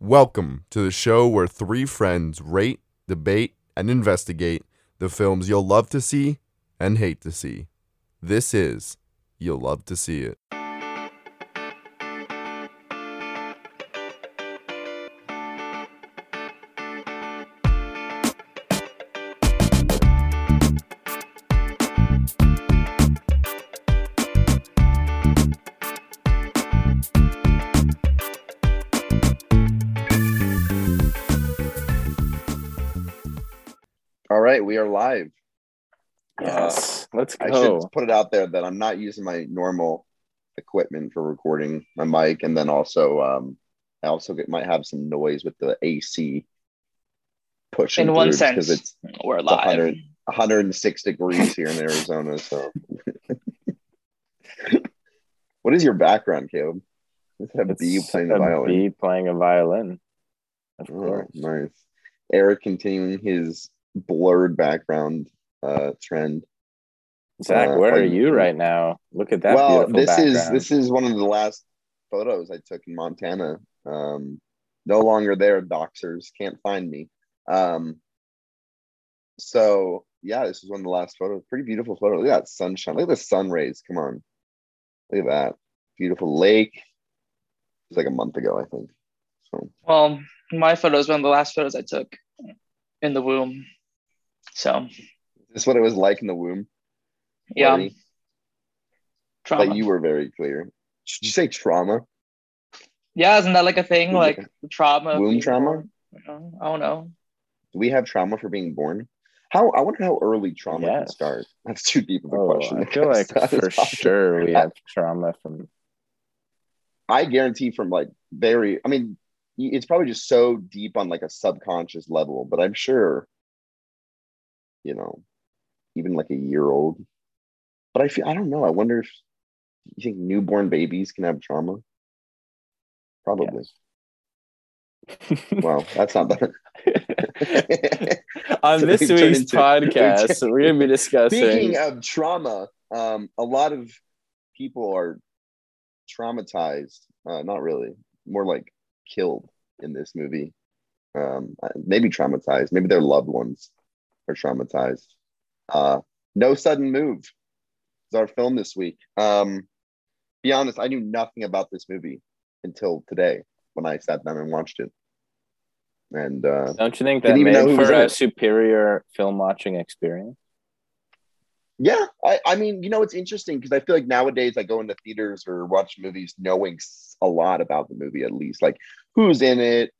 Welcome to the show where three friends rate, debate, and investigate the films you'll love to see and hate to see. This is You'll Love to See It. I go. should put it out there that I'm not using my normal equipment for recording my mic, and then also um, I also get, might have some noise with the AC pushing in one through because it's we're it's live. 100 106 degrees here in Arizona. So, what is your background, Caleb? Let's have It's bee playing a violin. bee playing a violin. Of Oh, course. nice. Eric continuing his blurred background uh, trend. Zach, Uh, where are you right now? Look at that well, beautiful this is this is one of the last photos I took in Montana. Um, no longer there, doxers can't find me. Um, so yeah, this is one of the last photos. Pretty beautiful photo. Look at that sunshine. Look at the sun rays. Come on, look at that beautiful lake. It's like a month ago, I think. So Well, my photo is one of the last photos I took in the womb. So is this what it was like in the womb? Yeah, Lori? trauma. But you were very clear. Did you say trauma? yeah, isn't that like a thing? Like trauma. of Womb trauma? born? You I don't know. Do we have trauma for being born? How I wonder how early trauma can start. That's too deep of a Oh, question. I feel like for sure we have trauma from. I guarantee from like very. I mean, it's probably just so deep on like a subconscious level, but I'm sure. You know, even like a year old. But I feel I don't know. I wonder if you think newborn babies can have trauma. Probably. Well, that's not that. On So this week's into- podcast, we're going to be discussing. Speaking of trauma, um, a lot of people are traumatized. Uh, not really, more like killed in this movie. Um, maybe traumatized. Maybe their loved ones are traumatized. Uh, no sudden move is our film this week. Um, be honest, I knew nothing about this movie until today when I sat down and watched it. And uh, Don't you think that even made for a superior film watching experience? Yeah, I, I mean, you know, it's interesting because I feel like nowadays I go into theaters or watch movies knowing a lot about the movie, at least like who's in it,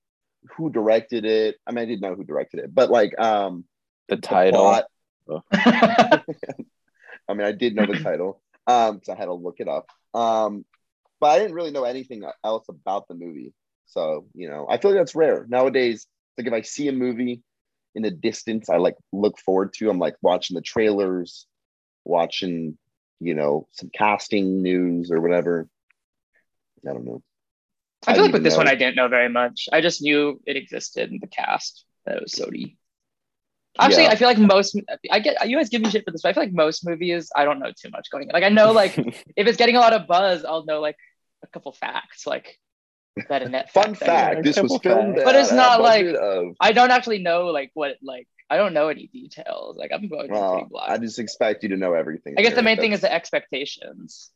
who directed it. I mean, I didn't know who directed it, but like um The the title. plot. I mean, I did know the title, um, so I had to look it up. Um, but I didn't really know anything else about the movie. So you know, I feel like that's rare nowadays. Like if I see a movie in the distance, I like look forward to. I'm like watching the trailers, watching you know some casting news or whatever. I don't know. I feel like with this one. I didn't know very much. I just knew it existed in the cast. That it was Sodi. Actually, Yeah. I feel like most. I get you guys give me shit for this, but I feel like most movies I don't know too much going. Like I know like if it's getting a lot of buzz, I'll know like a couple facts, like that a net Fun fact. fact: this was filmed. But it's not like- of I don't actually know like what like I don't know any details. Like I'm going pretty Well, blind. I just expect you to know everything. I guess the Eric. main thing is the expectations.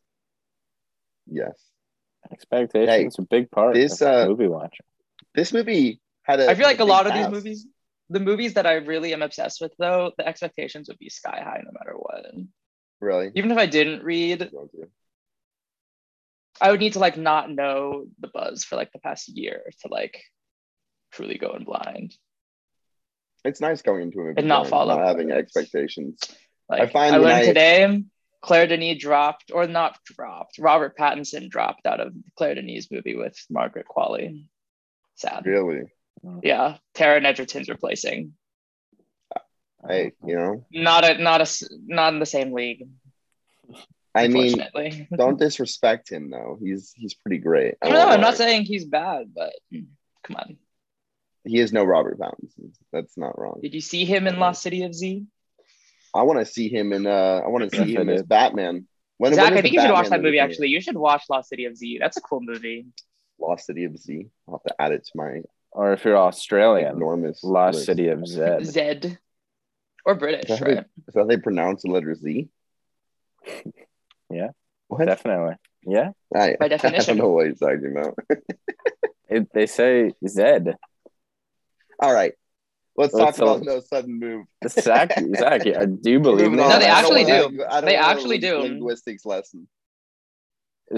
yes. Expectations are a big part this, of uh, movie watching. This movie had a. I feel like a big lot of these movies, the movies that I really am obsessed with, though, the expectations would be sky high no matter what. Really? Even if I didn't read, I would need to like not know the buzz for like the past year to like truly go in blind. It's nice going into a movie And not follow not having expectations. Like I I, find when learned I- today, Claire Denis dropped or not dropped. Robert Pattinson dropped out of Claire Denis movie with Margaret Qualley. Sad. Really? Yeah, Taron Egerton's replacing. I, you know, Not a not a not in the same league. I mean, don't disrespect him though. He's he's pretty great. I no, I'm not saying he's bad, but mm, come on. he is no Robert Pattinson. That's not wrong. Did you see him in Lost City of Z? I want to see him in. uh I want to see him as Batman. When, Zach, when is I think you should watch that movie. Actually, you should watch Lost City of Z. That's a cool movie. Lost City of Z. I'll have to add it to my Or if you're Australian, enormous Lost list. City of Zed. Zed. Or British, Is that, how they, right? is that how they pronounce the letter Z? Yeah. What? Definitely. Yeah. I, By I definition. don't know what he's talking about. It, they say Zed. All right. Let's Let's talk about no sudden move. Zach, Zach, I do believe Moving me? on. No, they actually do. I They actually do. Linguistics lesson.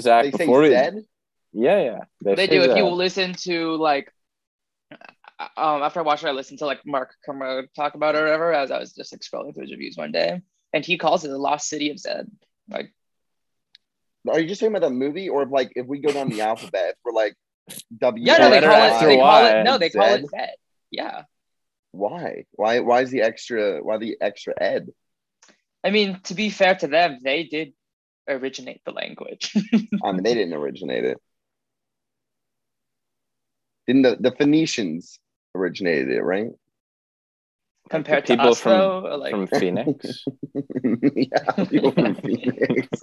Zach, They say before we, Zed? yeah, yeah, They say do. If you listen to like, um, after I watched it, I listened to like Mark Kermode talk about it or whatever. As I was just like scrolling through his reviews one day, and he calls it the lost city of Zed. Like, Are you just talking about that movie, or if, like if we go down the alphabet, we're like W? yeah, no, they call it. They call it. No, they call it Zed? Zed. Yeah, Why? Why? Why is the extra? Why the extra ed? I mean, to be fair to them, they did originate the language. I mean, they didn't originate it. Didn't the, the Phoenicians originated it, right? Compared to People us, from- though, like, from Phoenix. yeah, people from Phoenix.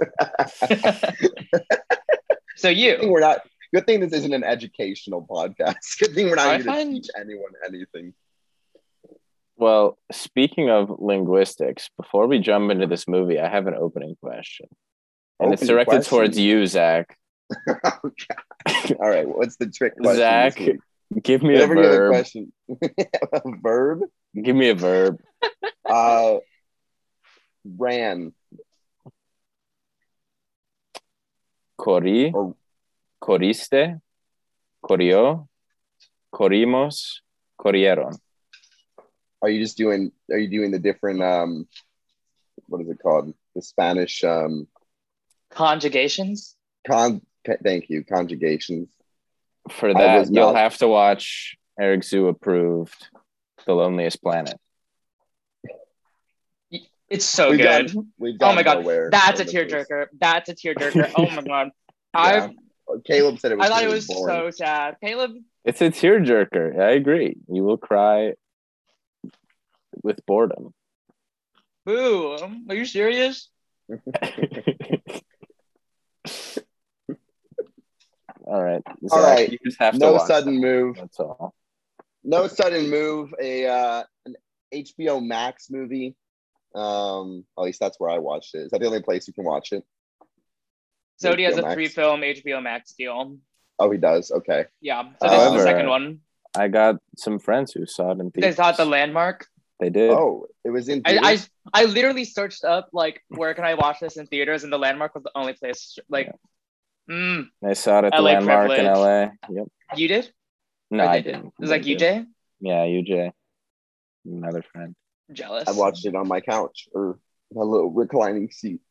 so Good thing you, we're not. Good thing this isn't an educational podcast. Good thing we're not I here to teach anyone anything. Well, speaking of linguistics, before we jump into this movie, I have an opening question. And it's directed question? towards you, Zach. Okay. All right. What's the trick question? Zach, this week? Give me Whatever a your other verb. question. a verb. Give me a verb. Uh, ran Corri, or corriste, corrió, corrimos, corrieron. are you just doing? Are you doing the different? Um, what is it called? The Spanish um, conjugations. con. Thank you. Conjugations. For that, you'll not- have to watch Eric Zoo approved The Loneliest Planet. It's so We've good. gotten- we've Oh my god, that's a with this. tearjerker. That's a tearjerker. Oh my god, Yeah. I Caleb said it was. I thought it was boring. so sad. Caleb, It's a tearjerker. I agree. You will cry with boredom. boo. Are you serious? all right. All Zach, right. You just have to No watch sudden that. move. That's all. No sudden move. A uh, an HBO Max movie. Um, at least that's where I watched it. Is that the only place you can watch it? Zodi has a Max. three film HBO Max deal. Oh, he does. Okay. Yeah, so this is the second one. I got some friends who saw it in theaters. They theaters. saw the landmark. They did. Oh, it was in. I, I? I literally searched up like where can I watch this in theaters, and the landmark was the only place. Like, mm, They saw it at the LA landmark in. LA. Yep. you did? No, I did? didn't. It was like They you, did. Jay. Yeah, UJ. Another friend. Jealous. I watched it on my couch or my little reclining seat.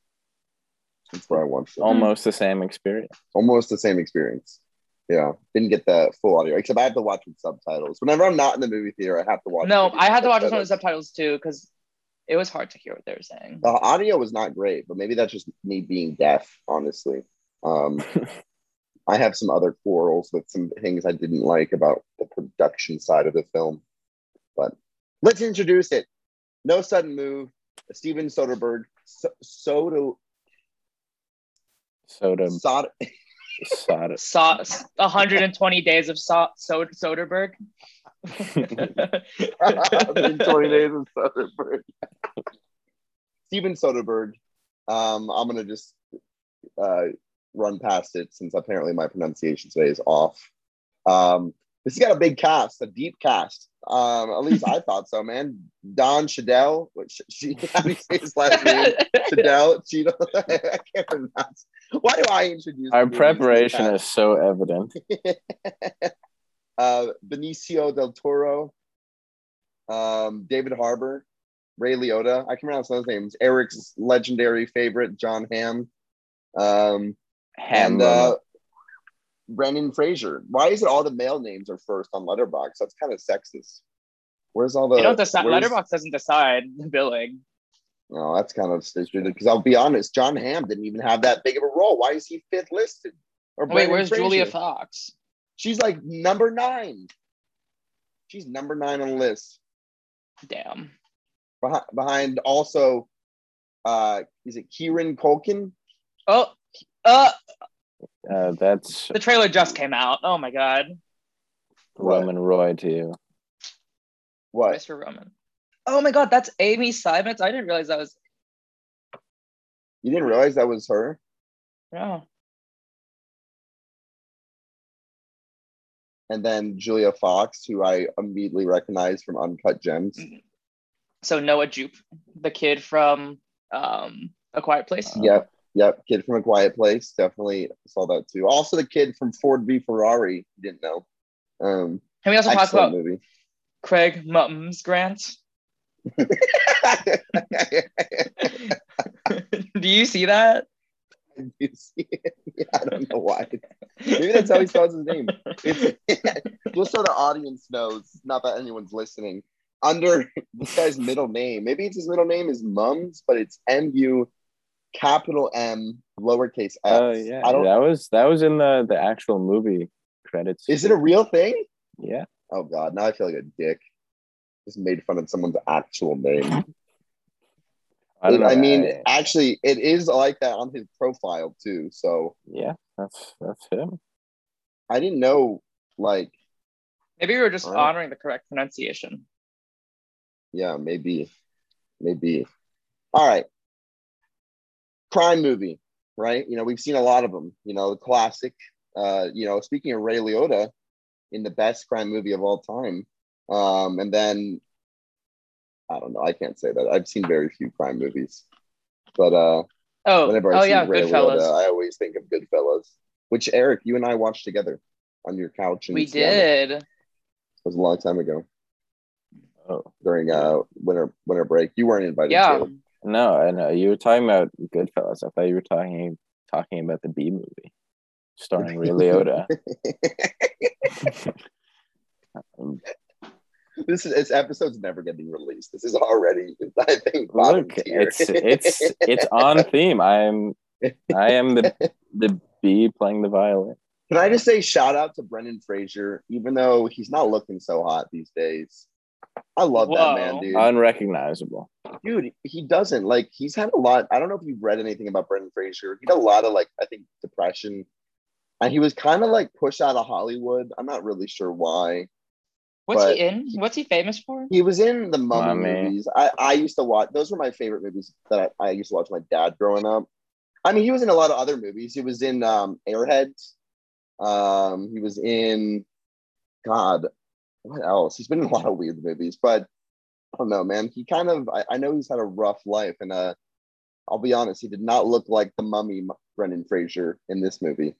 That's where I watched it. Almost the same experience. Almost the same experience. Yeah, didn't get the full audio except I have to watch with subtitles. Whenever I'm not in the movie theater, I have to watch. No, I had to watch this one with subtitles. subtitles too because it was hard to hear what they were saying. The audio was not great, but maybe that's just me being deaf. Honestly, um, I have some other quarrels with some things I didn't like about the production side of the film. But let's introduce it. No sudden move. Steven Soderbergh. So, Soda. Soda. Soda. Soda. Saw 120 days of so- so- Soderbergh. 120 days of Soderbergh. Steven Soderbergh. Um, I'm gonna just uh, run past it since apparently my pronunciation today is off. Um, this has got a big cast, a deep cast. Um, at least I thought so, man. Don Shadell, which she how do you say his last name? Shadell, Cheeto. I can't pronounce. Why do I introduce Our preparation is so evident. uh, Benicio del Toro, um, David Harbour, Ray Liotta. I can pronounce those names. Eric's legendary favorite, John Hamm, um, Ham and uh, Brendan Fraser. Why is it all the male names are first on Letterboxd? That's kind of sexist. Where's all the? they don't decide. Letterboxd doesn't decide the billing. No, that's kind of stupid. Because I'll be honest, John Hamm didn't even have that big of a role. Why is he fifth listed? Or Wait, Brendan where's Julia Fox? She's like number nine. She's number nine on the list. Damn. Behind, behind also, uh, is it Kieran Culkin? Oh, uh, Uh, that's The trailer just came out. Oh my god, What? Roman Roy to you. What? Mr. Roman. Oh my god, that's Amy Seimetz. I didn't realize that was. You didn't realize that was her? No. And then Julia Fox, who I immediately recognized from Uncut Gems. So Noah Jupe, the kid from um, A Quiet Place. Uh, Yep, yep. Kid from A Quiet Place. Definitely saw that too. Also, the kid from Ford v Ferrari. Didn't know. Um, Can we also talk about movie. Craig muMs Grant? Do you see that? You see it? I don't know why. Maybe that's how he spells his name. It's, just so the audience knows, not that anyone's listening. Under this guy's middle name, maybe it's his middle name is Mums, but it's M U capital M lowercase f. Oh yeah, I don't. that was that was in the the actual movie credits. Is it a real thing? Yeah. Oh God, now I feel like a dick. Just made fun of someone's actual name. I don't know. I mean, I- actually, it is like that on his profile too. So yeah, that's that's him. I didn't know. Like, Maybe we were just All right. honoring the correct pronunciation. yeah, maybe, maybe. All right. Crime movie, right? You know, we've seen a lot of them. You know, the classic. Uh, you know, speaking of Ray Liotta, in the best crime movie of all time. Um, and then I don't know. I can't say that. I've seen very few crime movies, but uh, Oh, whenever I oh see yeah, Ray Liotta, I always think of Goodfellas, which Eric, you and I watched together on your couch. in we Seattle. did. It was a long time ago Oh during uh winter winter break. You weren't invited. Yeah. Caleb. No, I know uh, you were talking about Goodfellas. I thought you were talking talking about the Bee Movie, starring Ray Liotta. This is this episode's never getting released. This is already, I think, Look, tier. it's it's it's on theme. I'm I am the the bee playing the violin. Can I just say shout out to Brendan Fraser, even though he's not looking so hot these days. I love that man, dude. Unrecognizable. dude, he doesn't like he's had a lot. I don't know if you've read anything about Brendan Fraser. He had a lot of like I think depression, and he was kind of like pushed out of Hollywood. I'm not really sure why. What's he in? What's he famous for? He was in the Mummy Mummy. movies. I I used to watch. Those were my favorite movies that I, I used to watch with my dad growing up. I mean, he was in a lot of other movies. He was in um, Airheads. Um, he was in God. What else? He's been in a lot of weird movies, but I don't know, man. He kind of. I, I know he's had a rough life, and uh, I'll be honest, he did not look like the Mummy Brendan Fraser in this movie.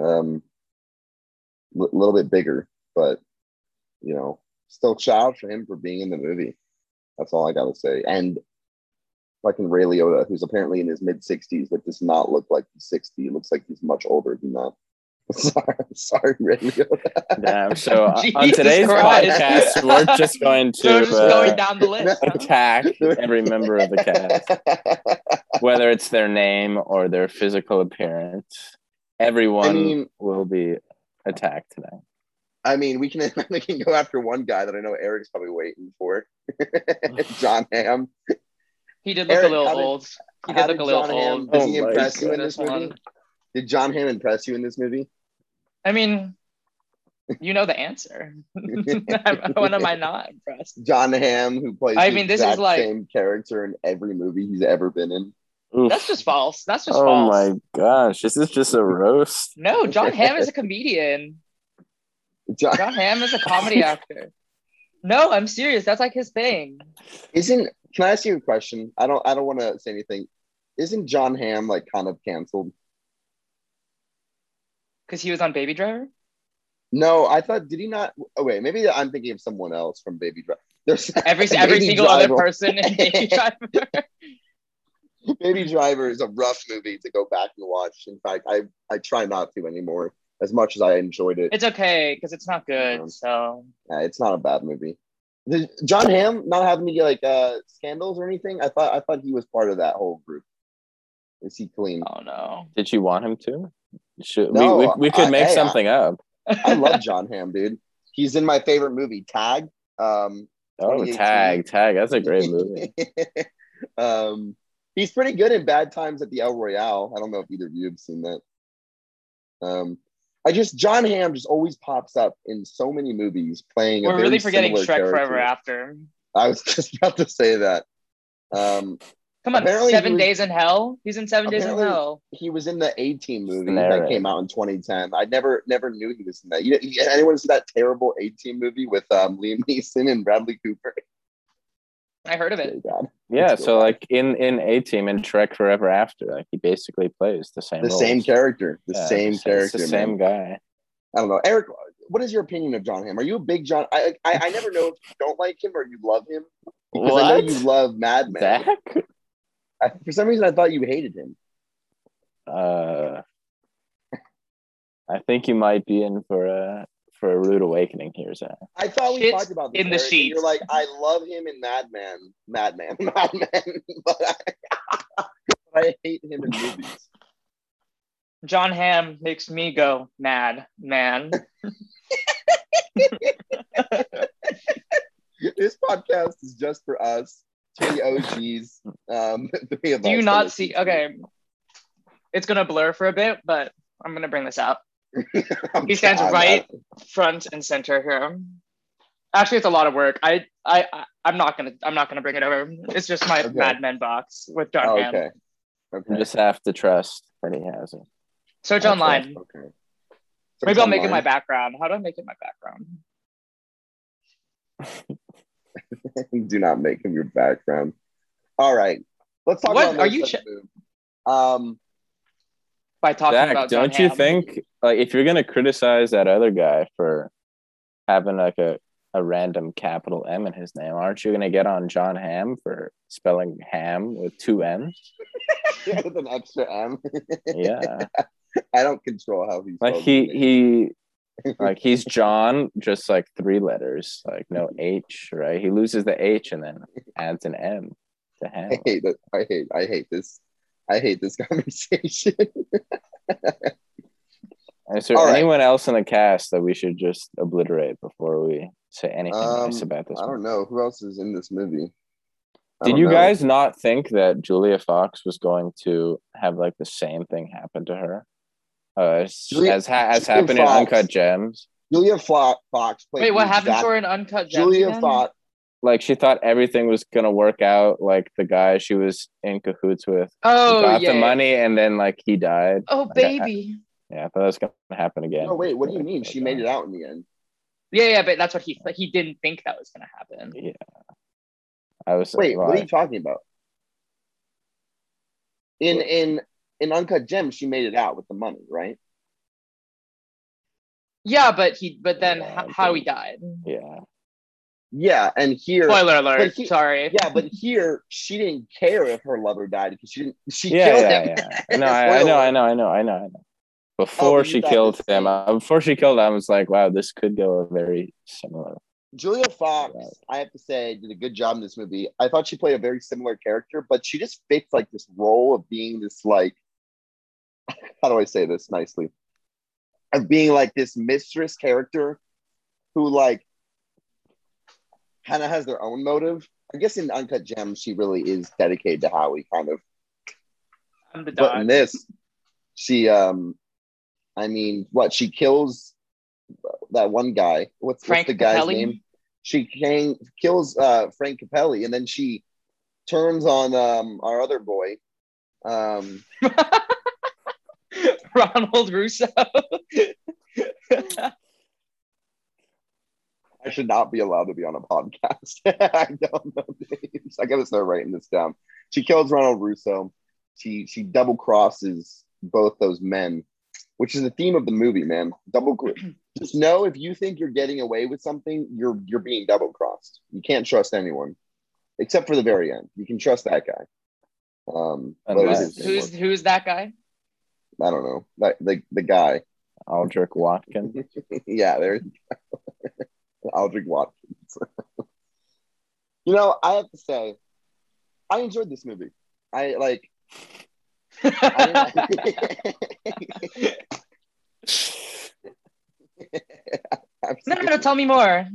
Um, a little bit bigger, but you know, still shout out for him for being in the movie. That's all I gotta say. And fucking Ray Liotta, who's apparently in his mid 60s, but does not look like he's 60. He looks like he's much older than that. sorry, sorry, Ray Liotta. Damn. So uh, on today's Christ. podcast, we're just going to So just uh, going down the list. attack every member of the cast, whether it's their name or their physical appearance. Everyone I mean- will be attacked today. I mean, we can we can go after one guy that I know Eric's probably waiting for. John Hamm. He did look Eric, a little how did- old. He did look did a little John Hamm- old. Did Oh he impress you in this this movie? Did John Hamm impress you in this movie? I mean, you know the answer. when am I not impressed? John Hamm, who plays I the mean, this is exact like- same character in every movie he's ever been in. Oof. That's just false. That's just oh false. Oh my gosh, this is just a roast? No, John Hamm is a comedian. John, John Hamm is a comedy actor. No, I'm serious. That's like his thing. isn't can I ask you a question? I don't I don't want to say anything. Isn't John Hamm like kind of canceled? Because he was on Baby Driver. No, I thought did he not? Oh wait, maybe I'm thinking of someone else from Baby Driver. There's Every every Baby single other person in Baby Driver. Baby Driver is a rough movie to go back and watch. In fact, I I try not to anymore. As much as I enjoyed it, it's okay because it's not good. Um, So uh, it's not a bad movie. Did John Hamm not have any like uh scandals or anything? I thought I thought he was part of that whole group. Is he clean? oh no. Did you want him to? Should, No, we, we, we could I- make hey, something up. I love John Hamm, dude. He's in my favorite movie, Tag. Um, Oh, tag, tag. That's a great movie. um, he's pretty good in Bad Times at the El Royale. I don't know if either of you have seen that. Um, I just John Hamm just always pops up in so many movies playing. a We're very really forgetting similar Shrek Forever. After. I was just about to say that. Um, Come on, Apparently Seven was- Days in Hell. He's in Seven Days in Hell. he was in the A Team movie Narrator. that came out in 2010. I never never knew he was in that. You, you- anyone see that terrible A Team movie with um, Liam Neeson and Bradley Cooper? I heard of it. Yeah, It's so so like in in A Team and Shrek Forever After, like he basically plays the same. The roles. same character. The Yeah, same it's character. the same guy. I don't know, Eric. What is your opinion of John Hamm? Are you a big John? I I, I never know if you don't like him or you love him. Because I know you love Mad Men. Zach? I, for some reason, I thought you hated him. Uh, I think you might be in for a for a rude awakening here, Zach. I thought we Shit talked about this. in the Eric, and sheets. You're like, I love him in Madman, Madman, Mad Men, Mad Men, but I, but I hate him in movies. John Hamm makes me go mad, man. this podcast is just for us, three OGs. Um, three of Do you not see? to Okay, it's gonna blur for a bit, but I'm gonna bring this out. He stands God, right front and center here. Actually, it's a lot of work. I, I, I I'm not gonna, I'm not gonna bring it over. It's just my Okay. Mad Men box with John Oh, Hamm. okay. You Okay. just have to trust that he has it. Search Okay. online. Okay. Maybe I'll make it my background. How do I make it my background? Do not make him your background. All right. Let's talk What? about Are you Such ch- Um, By talking Zach, about don't you Hamm. think like if you're gonna criticize that other guy for having like a, a random capital M in his name, aren't you gonna get on John Hamm for spelling ham with two M's? with an extra M. Yeah. I don't control how he like he he like he's John, just like three letters, like no H, right? He loses the H and then adds an M to him. I hate that. I hate. I hate this. I hate this conversation. Is there All right. anyone else in the cast that we should just obliterate before we say anything nice Um, about this? I movie? don't know who else is in this movie. I Did you know. guys not think that Julia Fox was going to have like the same thing happen to her? Uh, as Julia- as, ha- as Julia happened in Uncut Gems. Julia Flo- Fox played. Wait, what happened exact- to her in Uncut Gems? Julia again? Fox. Like she thought everything was gonna work out. Like the guy she was in cahoots with Oh got yeah. the money, and then like he died. Oh Like, I- baby. Yeah, I thought that was gonna happen again. Oh wait, what do you mean? She made it out in the end. Yeah, yeah, but that's what he like. He didn't think that was gonna happen. Yeah, I was. Wait, well, what are you talking about? In in in Uncut Gems, she made it out with the money, right? Yeah, but he, but then Yeah, how he died. yeah, Yeah, and here, Spoiler alert. he- Sorry. yeah, but here she didn't care if her lover died because she didn't. She yeah, killed yeah, him. yeah. No, I, I know, I know, I know, I know, I know. Before but you she killed him, same. uh, before she killed him, I was like, wow, this could go very similar. Julia Fox, Right. I have to say, did a good job in this movie. I thought she played a very similar character, but she just fits like this role of being this like, how do I say this nicely? Of being like this mistress character who like kind of has their own motive. I guess in Uncut Gems, she really is dedicated to Howie, kind of. I'm the But in this, she um, I mean, what she kills that one guy. What's, what's the guy's Capelli? name? She can, kills uh, Frank Capelli, and then she turns on um, our other boy. Um, Ronald Russo. I should not be allowed to be on a podcast. I don't know names. I gotta start writing this down. She kills Ronald Russo. She she double crosses both those men, which is the theme of the movie, man. Double cr- just know if you think you're getting away with something, you're you're being double crossed. You can't trust anyone, except for the very end. You can trust that guy. Um, what was Unless- his name? who's who's that guy? I don't know. That the the guy. Aldrich Watkins. yeah, there you go. Aldrich Watkins. you know, I have to say, I enjoyed this movie. I like. I, No, no, no. Tell me more.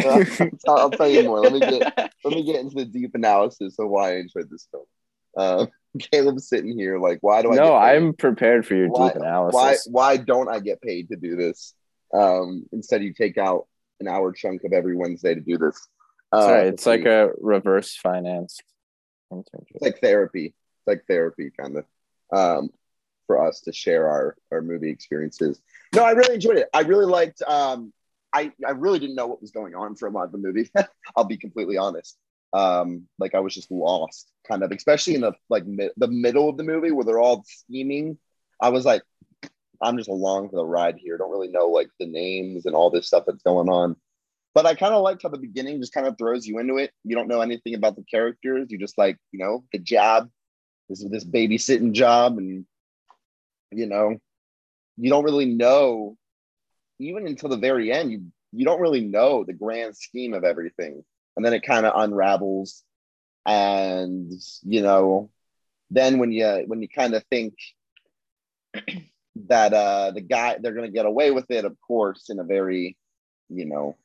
I'll, I'll tell you more. Let me get let me get into the deep analysis of why I enjoyed this film. Uh, Caleb's sitting here like, why do I? no? I'm prepared for your why, deep analysis. why why don't I get paid to do this? Um, instead, you take out an hour chunk of every Wednesday to do this. Uh, Sorry, it's like free. a reverse finance it's like therapy. It's like therapy, kind of, um, for us to share our our movie experiences. No, I really enjoyed it. I really liked. Um, I I really didn't know what was going on for a lot of the movie. I'll be completely honest. Um, like I was just lost, kind of, especially in the like mi- the middle of the movie where they're all scheming. I was like, I'm just along for the ride here. Don't really know like the names and all this stuff that's going on. But I kind of liked how the beginning just kind of throws you into it. You don't know anything about the characters. You just like, you know, the job. This is this babysitting job, and you know, you don't really know, even until the very end, you you don't really know the grand scheme of everything. And then it kind of unravels. And you know, then when you when you kind of think that uh the guy they're gonna get away with it, of course, in a very, you know,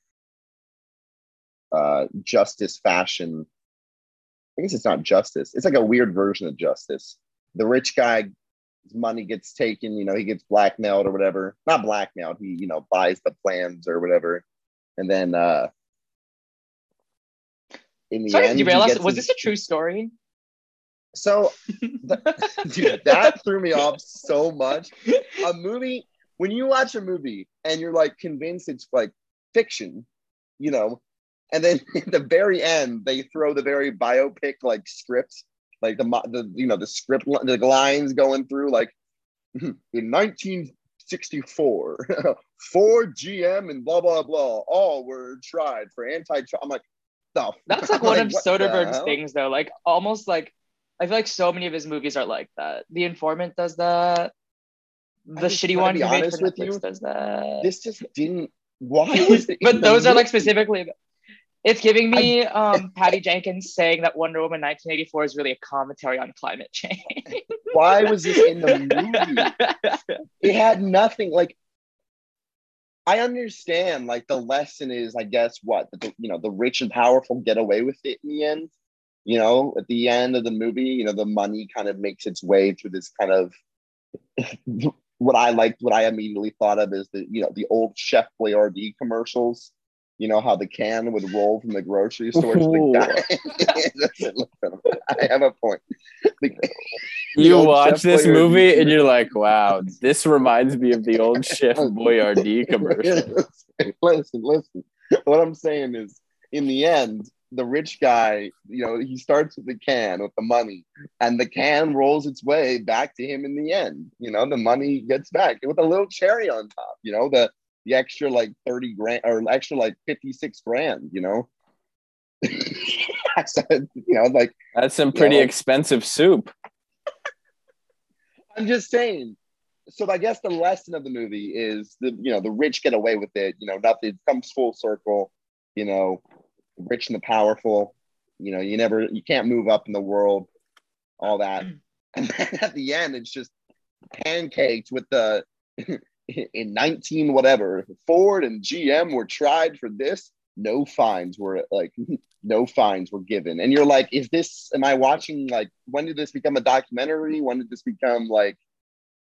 uh justice fashion. I guess it's not justice. It's like a weird version of justice. The rich guy his money gets taken, you know, he gets blackmailed or whatever. Not blackmailed, he, you know, buys the plans or whatever. And then uh in the Sorry end, derail us. Was this a true story? so that, dude, that threw me off so much. A movie, when you watch a movie and you're like convinced it's like fiction, you know, and then at the very end they throw the very biopic like script, like the the you know the script the lines going through like hmm, in 1964, Ford, GM, and blah blah blah all were tried for anti. I'm like, the That's like one of Soderbergh's things, though. Like almost like I feel like so many of his movies are like that. The Informant does that. The shitty one be he made honest for with Netflix you. does that. This just didn't. Why was it? but those are like specifically. It's giving me um, Patty Jenkins saying that Wonder Woman 1984 is really a commentary on climate change. Why was this in the movie? It had nothing. Like, I understand. Like the lesson is, I guess, what the, you know, the rich and powerful get away with it in the end. You know, at the end of the movie, you know, the money kind of makes its way through this kind of. what I liked, what I immediately thought of is the you know the old Chef Boyardee commercials. You know how the can would roll from the grocery store to the guy. I have a point. The You watch this Boyardee movie and you're like, wow, this reminds me of the old Chef Boyardee commercial. listen, listen. What I'm saying is, in the end, the rich guy, you know, he starts with the can with the money, and the can rolls its way back to him in the end. You know, the money gets back with a little cherry on top. You know, the the extra like 30 grand or extra like 56 grand. You know. You know, like That's some pretty No. expensive soup. I'm just saying. So I guess the lesson of the movie is the you know the rich get away with it. You know, nothing it comes full circle. You know, rich and the powerful. You know, you never you can't move up in the world. All that, mm. and then at the end, it's just pancaked with the in 19 whatever Ford and GM were tried for this. No fines were like no fines were given, and you're like, is this? Am I watching like when did this become a documentary? When did this become like?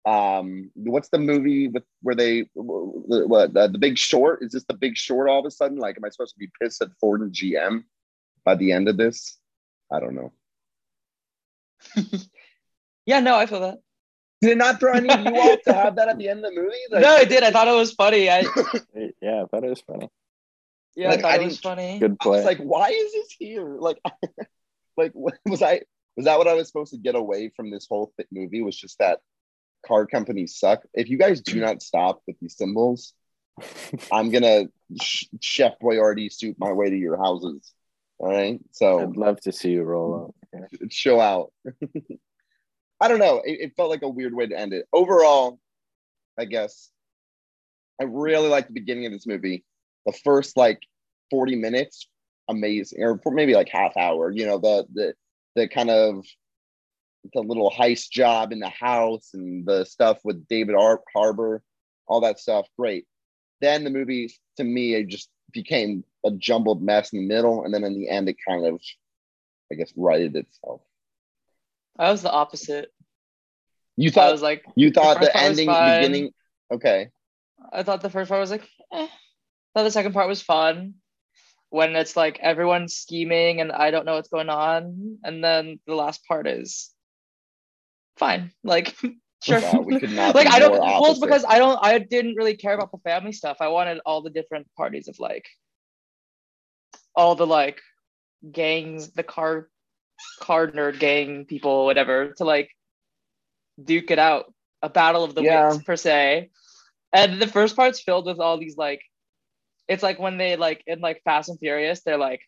um what's the movie with where they what uh, the big short is this the big short all of a sudden like am i supposed to be pissed at ford and gm by the end of this i don't know yeah, no, I feel that. did it not throw any of you off to have that at the end of the movie Like, no, it did. I thought it was funny. I Yeah, I thought it was funny. Yeah, Like, I I was funny. Good i play. was like why is this here like like was i was that what i was supposed to get away from this whole th- movie was just that car companies suck if you guys do not stop with these symbols i'm gonna sh- chef boyardee soup my way to your houses all right so I'd love to see you roll up. show out. I don't know. It, it felt like a weird way to end it. Overall, I guess I really like the beginning of this movie. The first like 40 minutes, amazing, or for maybe like half hour. You know, the the the kind of the little heist job in the house and the stuff with David Ar- Harbour, all that stuff, great. Then the movie, to me, it just became a jumbled mess in the middle, and then in the end, it kind of, I guess, righted itself. I was the opposite. You thought I was like, you thought the was ending beginning okay. I thought the first part was like, eh. Thought the second part was fun. When it's like everyone's scheming and I don't know what's going on, and then the last part is fine. Like, sure. We could not like I don't. Well, it's because I don't. I didn't really care about the family stuff. I wanted all the different parties of like, all the like, gangs, the car, car nerd gang people, whatever, to like, duke it out, a battle of the Yeah. wits per se. And the first part's filled with all these like, it's like when they like in like Fast and Furious, they're like,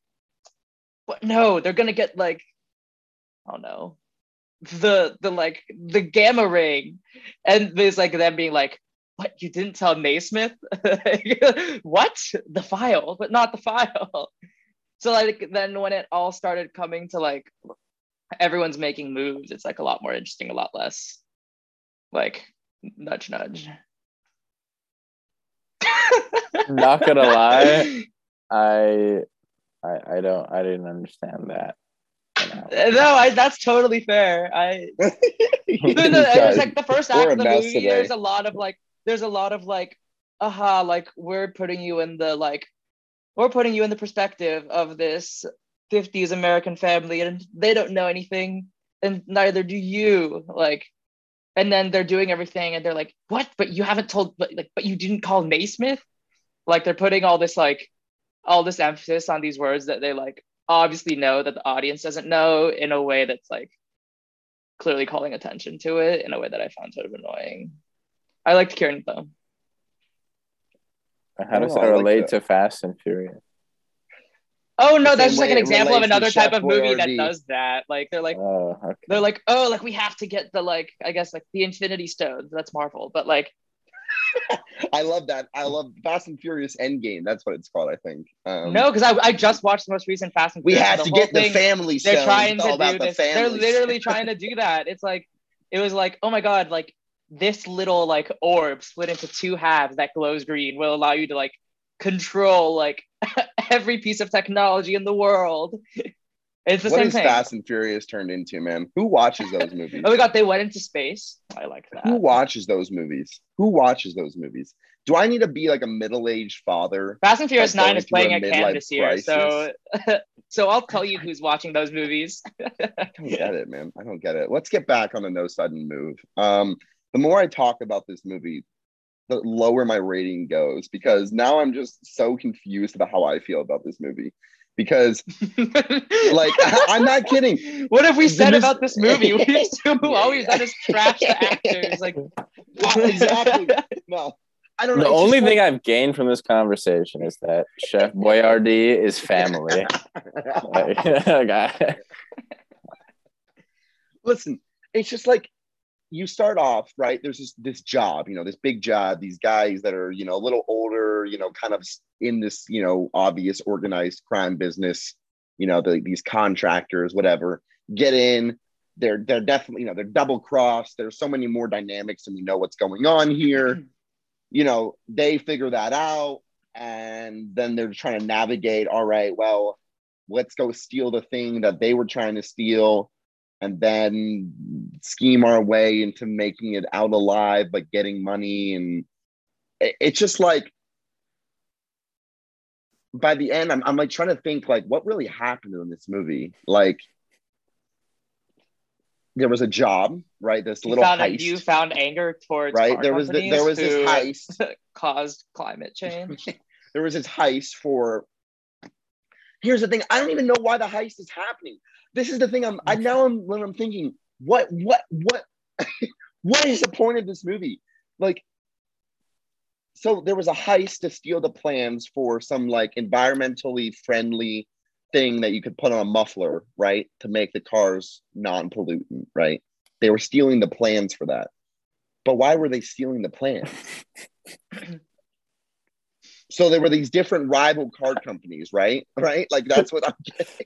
but no, they're gonna get like, oh no, the the like the gamma ring, and there's like them being like, what you didn't tell Naismith? what the file, but not the file. So like then when it all started coming to like everyone's making moves, it's like a lot more interesting, a lot less like nudge nudge. Not gonna lie. I, I, I don't, I didn't understand that. Uh, no, I, that's totally fair. I no, no, it was like the first act of the movie. today. There's a lot of like, there's a lot of like, aha, like we're putting you in the like, we're putting you in the perspective of this 50s American family, and they don't know anything, and neither do you. Like, and then they're doing everything, and they're like, what? But you haven't told, but like, but you didn't call Naismith. Like they're putting all this like, all this emphasis on these words that they like obviously know that the audience doesn't know in a way that's like clearly calling attention to it in a way that I found sort of annoying. I liked Kieran though. Uh, how does Oh, that I like relate to Fast and Furious? Oh no, that's just like an example of another type of movie that does that. Like they're like Oh, okay. they're like, oh, like we have to get the like I guess like the Infinity Stones. That's Marvel, but like I love that. I love Fast and Furious Endgame. That's what it's called, I think. Um, no, because I, I just watched the most recent Fast and we Furious, had to get the thing- family they're trying It's all to about do the this. They're literally trying to do that. It's like it was like, oh my god, like this little like orb split into two halves that glows green will allow you to like control like every piece of technology in the world. It's the What same is thing. Fast and Furious turned into, man? Who watches those movies? Oh my god, they went into space. I like that. Who watches those movies? Who watches those movies? Do I need to be like a middle-aged father? Fast and Furious Nine is playing at Cannes this year, so so I'll tell you who's watching those movies. I don't get it, man. I don't get it. Let's get back on the no sudden move. Um, the more I talk about this movie, the lower my rating goes because now I'm just so confused about how I feel about this movie. Because like I'm not kidding. What have we said This- about this movie? We assume Yeah, all we've yeah. done is trash the actors. Like exactly. No, I don't know. The It's only just thing I've gained from this conversation is that Chef Boyardee is family. like- Like, okay. listen, it's just like you start off right. There's this this job, you know, this big job. These guys that are you know a little older, you know, kind of in this you know obvious organized crime business. You know, the, these contractors, whatever, get in. They're they're definitely you know they're double crossed. There's so many more dynamics, and we know what's going on here. Mm-hmm. You know, they figure that out, and then they're trying to navigate. All right, well, let's go steal the thing that they were trying to steal and then scheme our way into making it out alive but getting money. And it's just like by the end I'm, I'm like trying to think like what really happened in this movie. Like there was a job right? This you little found heist you found anger towards right? there was the, there was this heist. caused climate change. there was this heist for here's the thing i don't even know why the heist is happening this is the thing i'm i now i'm when i'm thinking what what what what is the point of this movie? Like so there was a heist to steal the plans for some like environmentally friendly thing that you could put on a muffler right to make the cars non-pollutant right? They were stealing the plans for that. But why were they stealing the plans so there were these different rival card companies, right? Right? Like that's what I'm getting.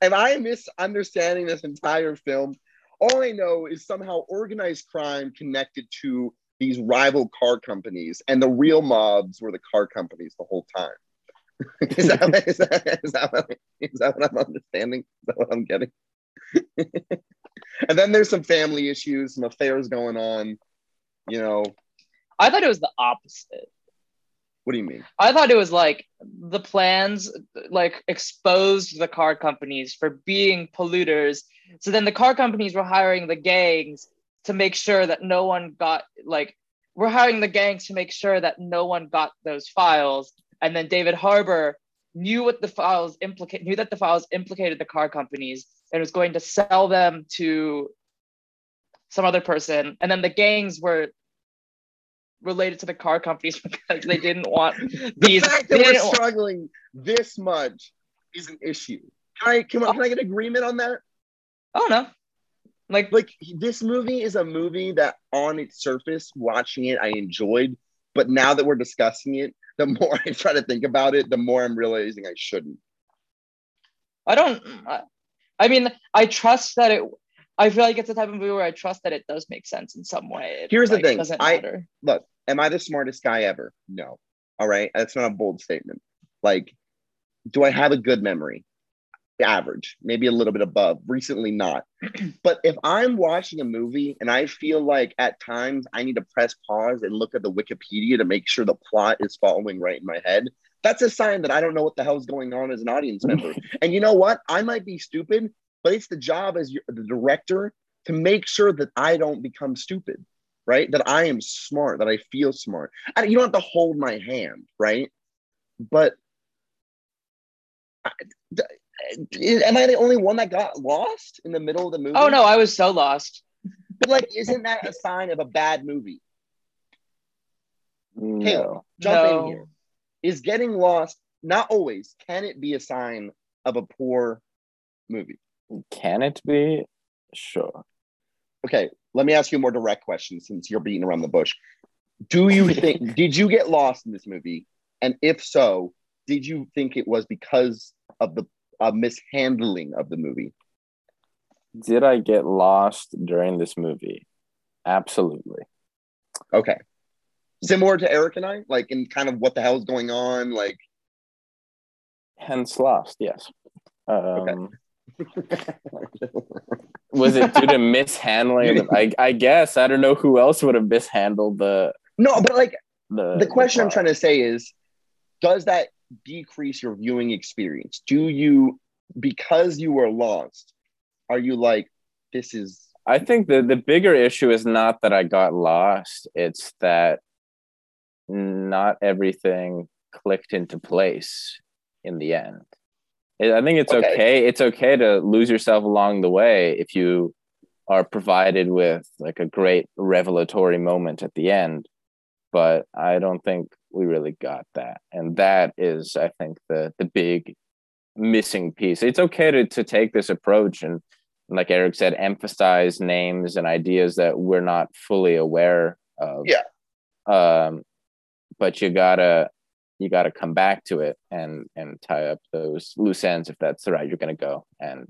And I am misunderstanding this entire film. All I know is somehow organized crime connected to these rival car companies, and the real mobs were the car companies the whole time. is, that, is, that, that what I'm understanding? Is that what I'm getting? and then there's some family issues, some affairs going on. You know, I thought it was the opposite. What do you mean? I thought it was like the plans like exposed the car companies for being polluters. So then the car companies were hiring the gangs to make sure that no one got like we're hiring the gangs to make sure that no one got those files. And then David Harbour knew what the files implicate knew that the files implicated the car companies and was going to sell them to some other person. And then the gangs were related to the car companies because they didn't want The these. fact they that we're struggling this much is an issue. Can I can, I- can I get agreement on that? I don't know. Like, Like this movie is a movie that on its surface, watching it, I enjoyed. But now that we're discussing it, the more I try to think about it, the more I'm realizing I shouldn't. I don't. I, I mean, I trust that it. I feel like it's the type of movie where I trust that it does make sense in some way. It, Here's the like, thing, Doesn't I- matter. Look, am I the smartest guy ever? No. All right. That's not a bold statement. Like, do I have a good memory? Average, maybe a little bit above. Recently, not. but if I'm watching a movie and I feel like at times I need to press pause and look at the Wikipedia to make sure the plot is following right in my head, that's a sign that I don't know what the hell's going on as an audience member. and you know what? I might be stupid, but it's the job as your, the director to make sure that I don't become stupid right? That I am smart, that I feel smart. I, you don't have to hold my hand, right? But I- d- am I the only one that got lost in the middle of the movie? Oh no, I was so lost. But like, isn't that a sign of a bad movie? No. Jump No. in here. Is getting lost not always? Can it be a sign of a poor movie? Can it be? Sure. Okay, let me ask you a more direct question since you're beating around the bush. Do you think did you get lost in this movie? And if so, did you think it was because of the uh, mishandling of the movie? Did I get lost during this movie? Absolutely. Okay. Similar to Eric and I, like in kind of what the hell is going on, like Hence lost, yes. Um, was it due to mishandling? I, I guess. I don't know who else would have mishandled the no, but like the the question I'm trying to say is does that decrease your viewing experience? Do you because you were lost, are you like this is I think the the bigger issue is not that I got lost. It's that not everything clicked into place in the end. I think it's Okay. okay. It's okay to lose yourself along the way if you are provided with like a great revelatory moment at the end. But I don't think we really got that, and that is, I think, the the big missing piece. It's okay to to take this approach and like Eric said, emphasize names and ideas that we're not fully aware of. Yeah. Um, but you gotta you gotta come back to it and and tie up those loose ends if that's the route you're gonna go. And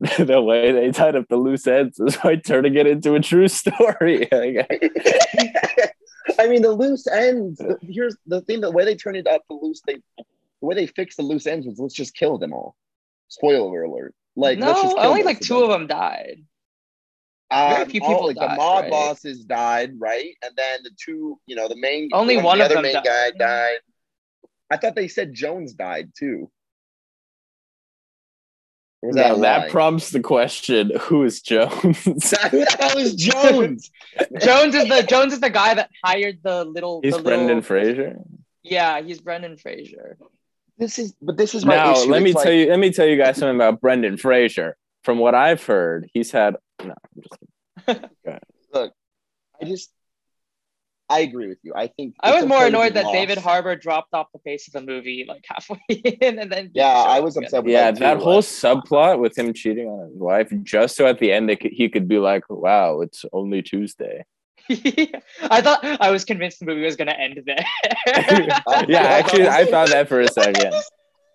the way they tied up the loose ends is by turning it into a true story. I mean, the loose ends. Here's the thing: the way they turned it up, the loose they, the way they fixed the loose ends was let's just kill them all. Spoiler alert! Like let's just no, kill only like two of them died. Uh, very few all, people like the died, mob right? bosses died, right? And then the two, you know, the main Only the one the of other them main died. guy died. I thought they said Jones died too. Or was that Now a that prompts the question: Who is Jones? Who the hell is Jones? Jones is the Jones is the guy that hired the little. He's the Brendan little, Fraser. Yeah, he's Brendan Fraser. this is, but this is my Now issue. let me It's tell you. Let me tell you guys something about Brendan Fraser. From what I've heard, he's had no. I'm just kidding. Look, I just, I agree with you. I think I was more okay to be annoyed that lost. David Harbour dropped off the face of the movie like halfway in, and then Yeah, I was again. upset with Yeah, that that too, whole like- subplot with him cheating on his wife, just so at the end could, he could be like, "Wow, it's only Tuesday." I thought I was convinced the movie was gonna end there. yeah, actually, I thought that for a second.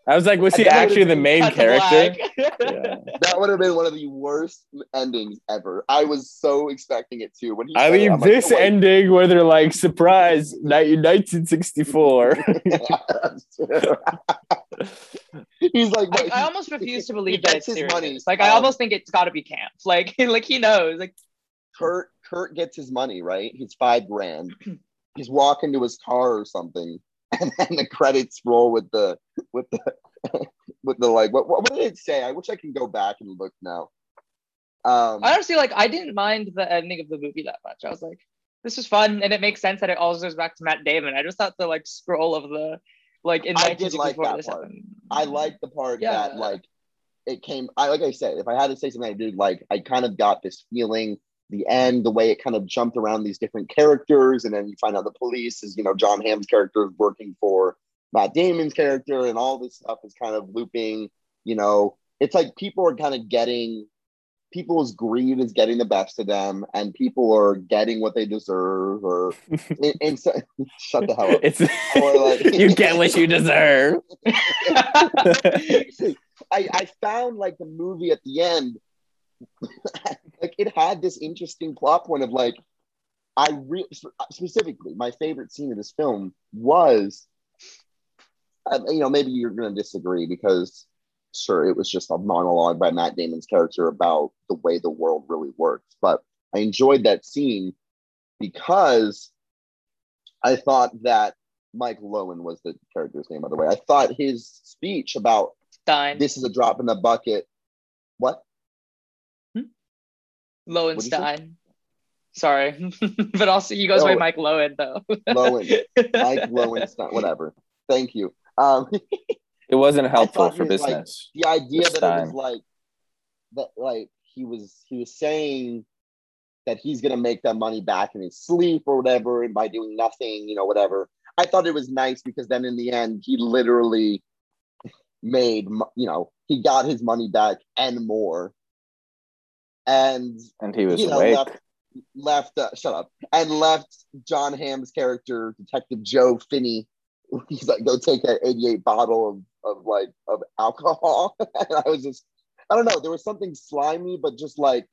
I was like, was he I thought it actually the main character? Yeah. That would have been one of the worst endings ever. I was so expecting it too. When he I said it, mean, like, this "Oh, ending where they're like, "Surprise, 1964." He's like, I, I almost refuse to believe that it's his serious. money. Like I Um, almost think it's got to be camp. Like like he knows. Like Curt Curt gets his money, right? He's five grand. He's walking to his car or something, and then the credits roll with the with the with the like what what, did it say? I wish I can go back and look now. Um I honestly like I didn't mind the ending of the movie that much. I was like, this is fun, and it makes sense that it all goes back to Matt Damon. I just thought the like scroll of the like in I did like that part. happened. I like the part Yeah. that like it came I like I said, if I had to say something I did like I kind of got this feeling the end, the way it kind of jumped around these different characters, and then you find out the police is, you know, John Hamm's character is working for Matt Damon's character, and all this stuff is kind of looping, you know, it's like people are kind of getting people's greed is getting the best of them, and people are getting what they deserve, or and, and so, shut the hell up. It's like- you get what you deserve. I, I found like the movie at the end, like it had this interesting plot point of like, I re- specifically my favorite scene of this film was, uh, you know, maybe you're going to disagree because sure it was just a monologue by Matt Damon's character about the way the world really works, but I enjoyed that scene because I thought that Mike Lowen was the character's name, by the way. I thought his speech about Stein, this is a drop in the bucket. What? Lowenstein. Sorry, but also he goes by Oh. Mike Lowen though. Lowen. Mike Lowenstein, whatever. Thank you. Um, It wasn't helpful for he was, like, business. the idea that it was like that, like he was he was saying that he's gonna make that money back in his sleep or whatever, and by doing nothing, you know, whatever. I thought it was nice because then in the end, he literally made, you know, he got his money back and more. And and he was you know, awake. left, left uh, shut up, and left John Hamm's character, Detective Joe Finney. He's like, go take that 88 bottle of, of like of alcohol. and I was just, I don't know, there was something slimy, but just like,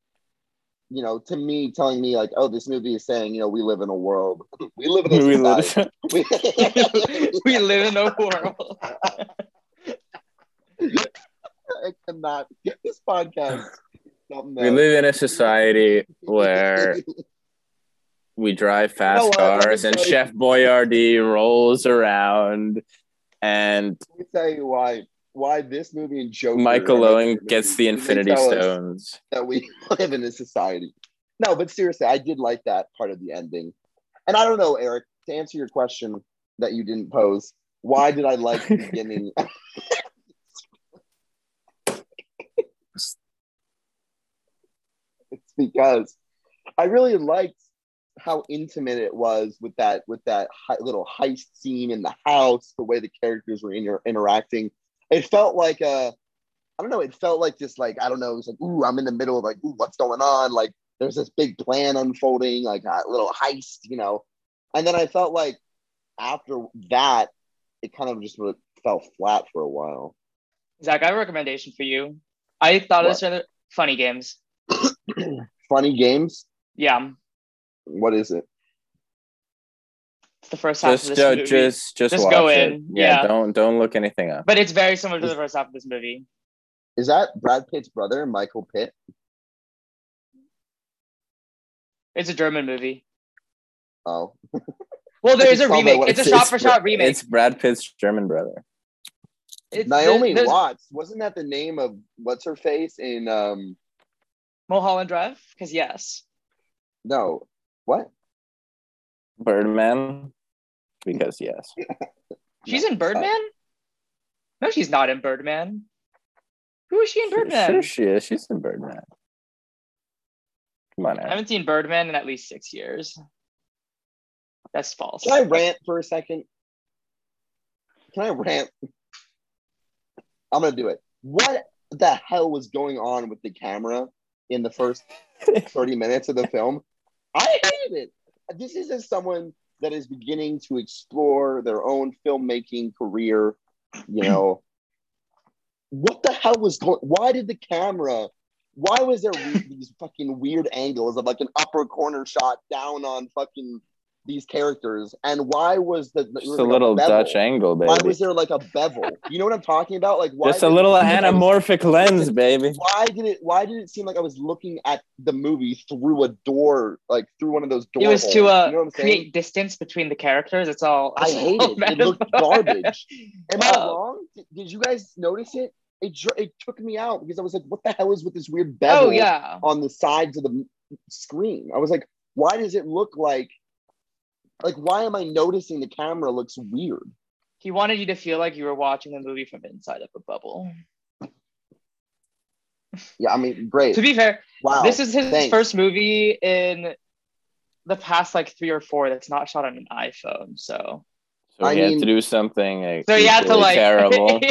you know, to me, telling me like, oh, this movie is saying, you know, we live in a world, we live in a We live- we live in a world. I cannot get this podcast. We live in a society where we drive fast know what? Let me cars and Chef Boyardee rolls around and Let me tell you why why this movie and Joker Michael Owen gets the Infinity Stones. That we live in a society. No, but seriously, I did like that part of the ending. And I don't know, Eric, to answer your question that you didn't pose, why did I like the beginning? it's because I really liked how intimate it was with that with that hi- little heist scene in the house, the way the characters were inter- interacting. It felt like a, I don't know, it felt like this like I don't know, it was like ooh, I'm in the middle of like ooh, what's going on? Like there's this big plan unfolding, like a little heist, you know. And then I felt like after that, it kind of just fell flat for a while. Zach, I have a recommendation for you. I thought What? this other funny games. Funny games. Yeah, What is it? it's the first half Just, of this uh, movie. just, just, Just go it. in, Yeah, yeah. don't, don't look anything up. but it's very similar to the first half of this movie. Is that Brad Pitt's brother, Michael Pitt? It's a German movie. Oh, Well, there is a remake. one. It's a shot for shot remake. It's Brad Pitt's German brother. It's, Naomi there's Watts. Wasn't that the name of what's her face in? um Mulholland Drive. Because yes, No, what? Birdman. Because yes. she's in Birdman. No, she's not in Birdman. Who is she in Birdman? sure she is. She's in Birdman. Come on I haven't seen Birdman in at least six years. That's false. Can I rant for a second? Can I rant? I'm gonna do it. What the hell was going on with the camera in the first 30 minutes of the film? I hated it. This is as someone that is beginning to explore their own filmmaking career. You know, what the hell was going? Why did the camera? Why was there these fucking weird angles of like an upper corner shot down on fucking these characters, and why was the there Just was a like little bevel? Dutch angle, baby. Why was there like a bevel? You know what I'm talking about? Like why Just a little why- anamorphic lens, baby. Why did it? Why did it seem like I was looking at the movie through a door, like through one of those doors? It was to uh, you know what I'm saying? create distance between the characters. It's all. I it's hate all it. It looked garbage. Am I Uh, wrong? Did, did you guys notice it? It dr- it took me out because I was like, "What the hell is with this weird bevel Oh yeah. on the sides of the screen?" I was like, "Why does it look like? Like, why am I noticing the camera looks weird?" He wanted you to feel like you were watching the movie from inside of a bubble. Yeah, I mean, great. To be fair, wow, this is his thanks. first movie in the past like three or four that's not shot on an iPhone. So, So I he had mean- to do something like, so you had to like terrible.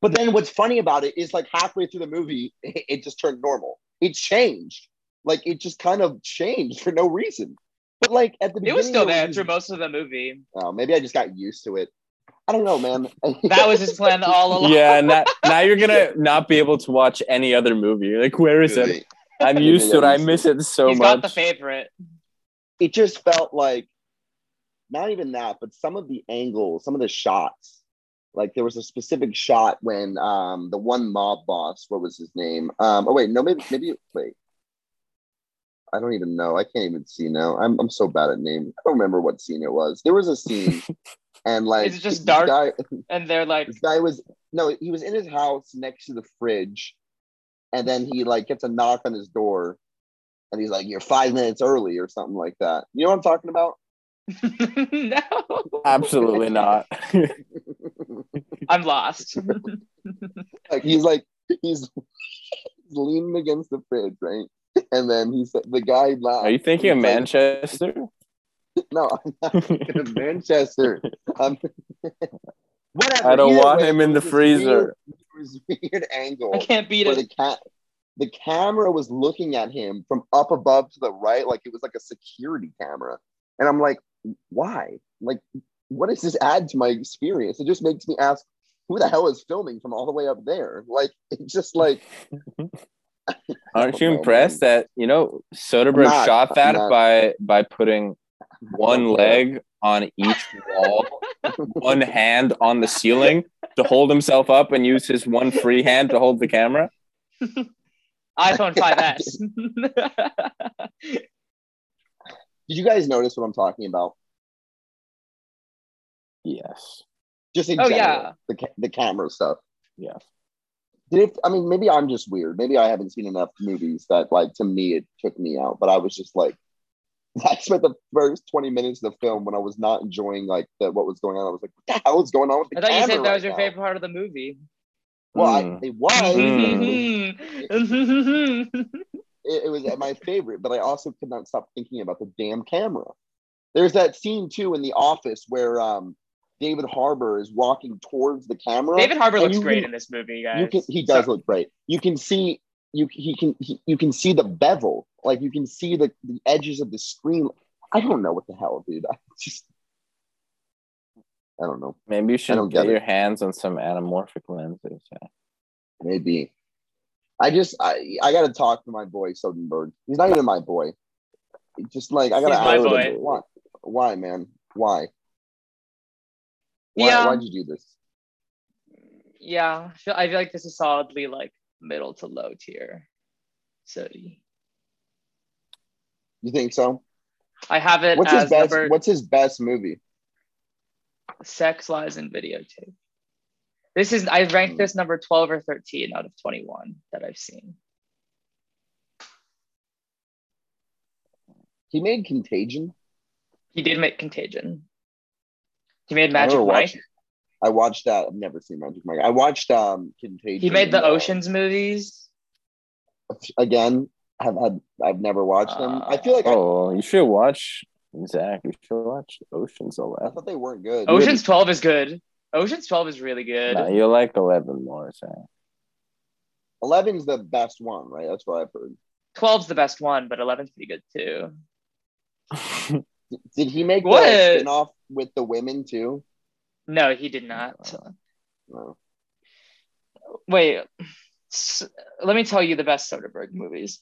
But then what's funny about it is like halfway through the movie, it, it just turned normal. It changed. Like it just kind of changed for no reason. But like at the it beginning, was still there there through most of the movie. Oh, maybe I just got used to it. I don't know, man. That was his plan all along. yeah, now, now you're gonna not be able to watch any other movie. You're like, where is it? I'm used to it. I miss it so He's much. got the favorite. It just felt like not even that, but some of the angles, some of the shots. Like there was a specific shot when um the one mob boss, what was his name? Um oh wait, no, maybe maybe wait. I don't even know. I can't even see now. I'm I'm so bad at names. I don't remember what scene it was. There was a scene and like Is it just dark? guy, And they're like, this guy was no, he was in his house next to the fridge, and then he like gets a knock on his door, and he's like, "You're five minutes early" or something like that. You know what I'm talking about? no, Absolutely not. I'm lost. Like he's like he's, he's leaning against the fridge, right? And then he said, "The guy laughed." Are you thinking of like, Manchester? No, I'm not thinking of Manchester. Um, whatever. I don't Either want way, him in the freezer. Weird, there was weird angle. I can't beat it. the cat the camera was looking at him from up above to the right like it was like a security camera and i'm like why like what does this add to my experience it just makes me ask who the hell is filming from all the way up there like it's just like Aren't oh, you Oh, impressed that you know Soderbergh not. shot that by by putting one leg on each wall, one hand on the ceiling to hold himself up, and use his one free hand to hold the camera? iPhone 5S. did you guys notice what i'm talking about Yes. just in Oh, general yeah. the, ca- the camera stuff Yeah. Did it i mean maybe i'm just weird maybe i haven't seen enough movies that like to me it took me out but i was just like I spent the first 20 minutes of the film when I was not enjoying like the, what was going on. I was like, what the hell is going on with the camera? I thought you said that right was your now? favorite part of the movie. Well, I, Mm. it was. Mm. It, it was my favorite, but I also could not stop thinking about the damn camera. There's that scene too in the office where um, David Harbour is walking towards the camera. David Harbour looks you great can- in this movie, guys. You can, he does So- look great. You can see you he can he, you can see the bevel, like you can see the, the edges of the screen. I don't know what the hell, dude. I just I don't know. Maybe you should get get your hands on some anamorphic lenses. Yeah. Maybe. I just I I gotta talk to my boy Soderbergh. He's not even my boy. Just like I gotta He's my boy. why why man? Why? Why Yeah. why'd you do this? Yeah, I feel, I feel like this is solidly like middle to low tier. So You think so? I have it What's his best number what's his best movie? Sex, Lies, and Videotape. This is I Hmm. ranked this number 12 or 13 out of 21 that I've seen. He made Contagion. He did make Contagion. He made I Magic never Mike. watched- I watched that. I've never seen Magic Mike. I watched um Contagion. He made the and, uh, Oceans movies. again. I've had I've never watched them. I feel like I, Oh, you should watch Zach. You should watch Ocean's Eleven. I thought they weren't good. Oceans 12 is good. Oceans 12 is really good. No, you like Eleven more, Zach. Eleven's the best one, right? That's what I've heard. 12's the best one, but 11's pretty good too. Did he make What? the spin-off with the women too? No, he did not. No. Wait, s- let me tell you the best Soderbergh movies.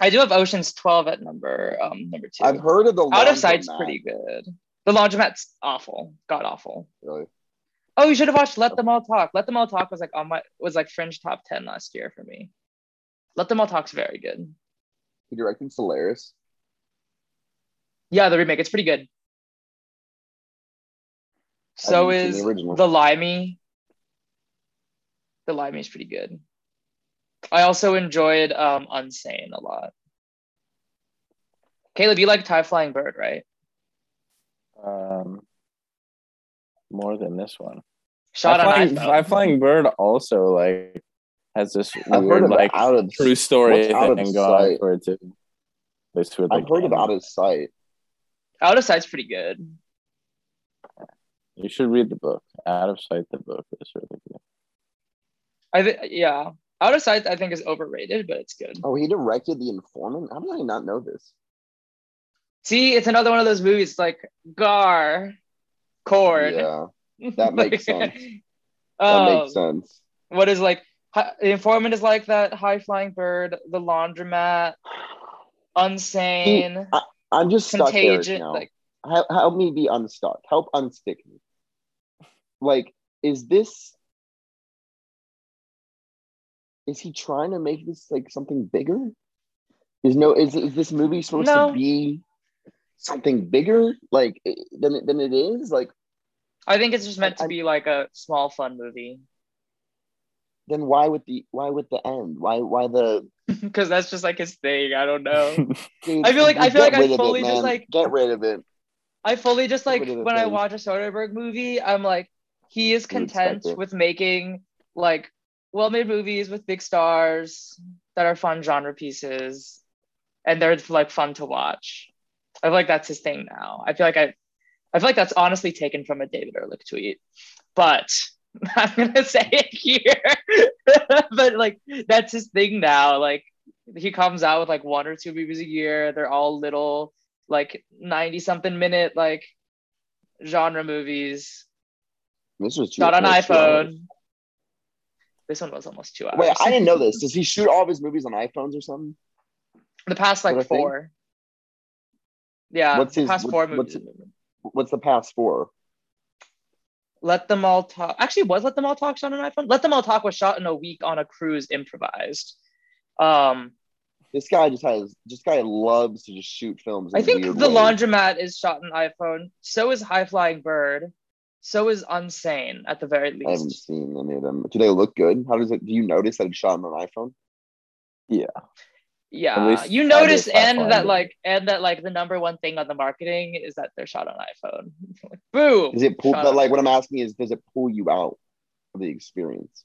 I do have Ocean's 12 at number um number two. I've heard of the Out of Sight's pretty good. The Laundromat's awful. God awful. Really. Oh, you should have watched Let Them All Talk. Let Them All Talk was like on my was like fringe top 10 last year for me. Let Them All Talk's very good. He directed Solaris. Yeah, the remake. It's pretty good. So is the original. the Limey. The Limey's pretty good. I also enjoyed um Unsane a lot. Caleb, you like High Flying Bird, right? Um, more than this one. Shot High on flying, iPhone. Flying bird also like has this I've heard weird of like Out of true story Out of thing going for it too. This with I've heard of animals. Out of Sight. Out of Sight's pretty good. You should read the book. Out of sight, the book is really good. I think yeah. Out of Sight I think is overrated, but it's good. Oh, he directed The Informant. How did I not know this? See, it's another one of those movies like Gar, Cord. Yeah, that makes Like, sense. that um, makes sense. What is like the informant is like that high flying bird, the laundromat, unsane, I'm just stuck there contagion. now. Like help, help me be unstuck. Help unstick me. Like, is this? Is he trying to make this like something bigger? Is no? Is is this movie supposed No. to be something bigger like eh, than it, than it is? Like, I think it's just meant to I- be like a small fun movie then why with the why with the end? Why why the? because that's just like his thing. I don't know. Dude, I feel like- I feel like I of it, fully just, like- get rid of it. I fully just like when I watch a Soderbergh movie, I'm like, he is content with making like well-made movies with big stars that are fun genre pieces, and they're like fun to watch. I feel like that's his thing now. I feel like I, I feel like that's honestly taken from a David Ehrlich tweet, but I'm gonna say it here. but like that's his thing now. Like he comes out with like one or two movies a year. They're all little like 90 something minute like genre movies This was two- shot on almost two hours. iphone this one was almost two hours Wait, I didn't know this. Does he shoot all of his movies on iPhones or something? the past like thing? four yeah What's the his- past what's- four what's- movies What's the past four? let them all talk actually was let them all talk shot on an iphone let them all talk was shot in a week on a cruise improvised um This guy just has. This guy loves to just shoot films. i think the ways. laundromat is shot on iphone so is high flying bird so is unsane at the very least. I haven't seen any of them. Do they look good? How does it? Do you notice that it's shot on an iPhone? Yeah, Yeah, you notice, and that it. like, and that like the number one thing on the marketing is that they're shot on iPhone. Like, Boom. Is it pull? But like, what. I'm asking is, does it pull you out of the experience?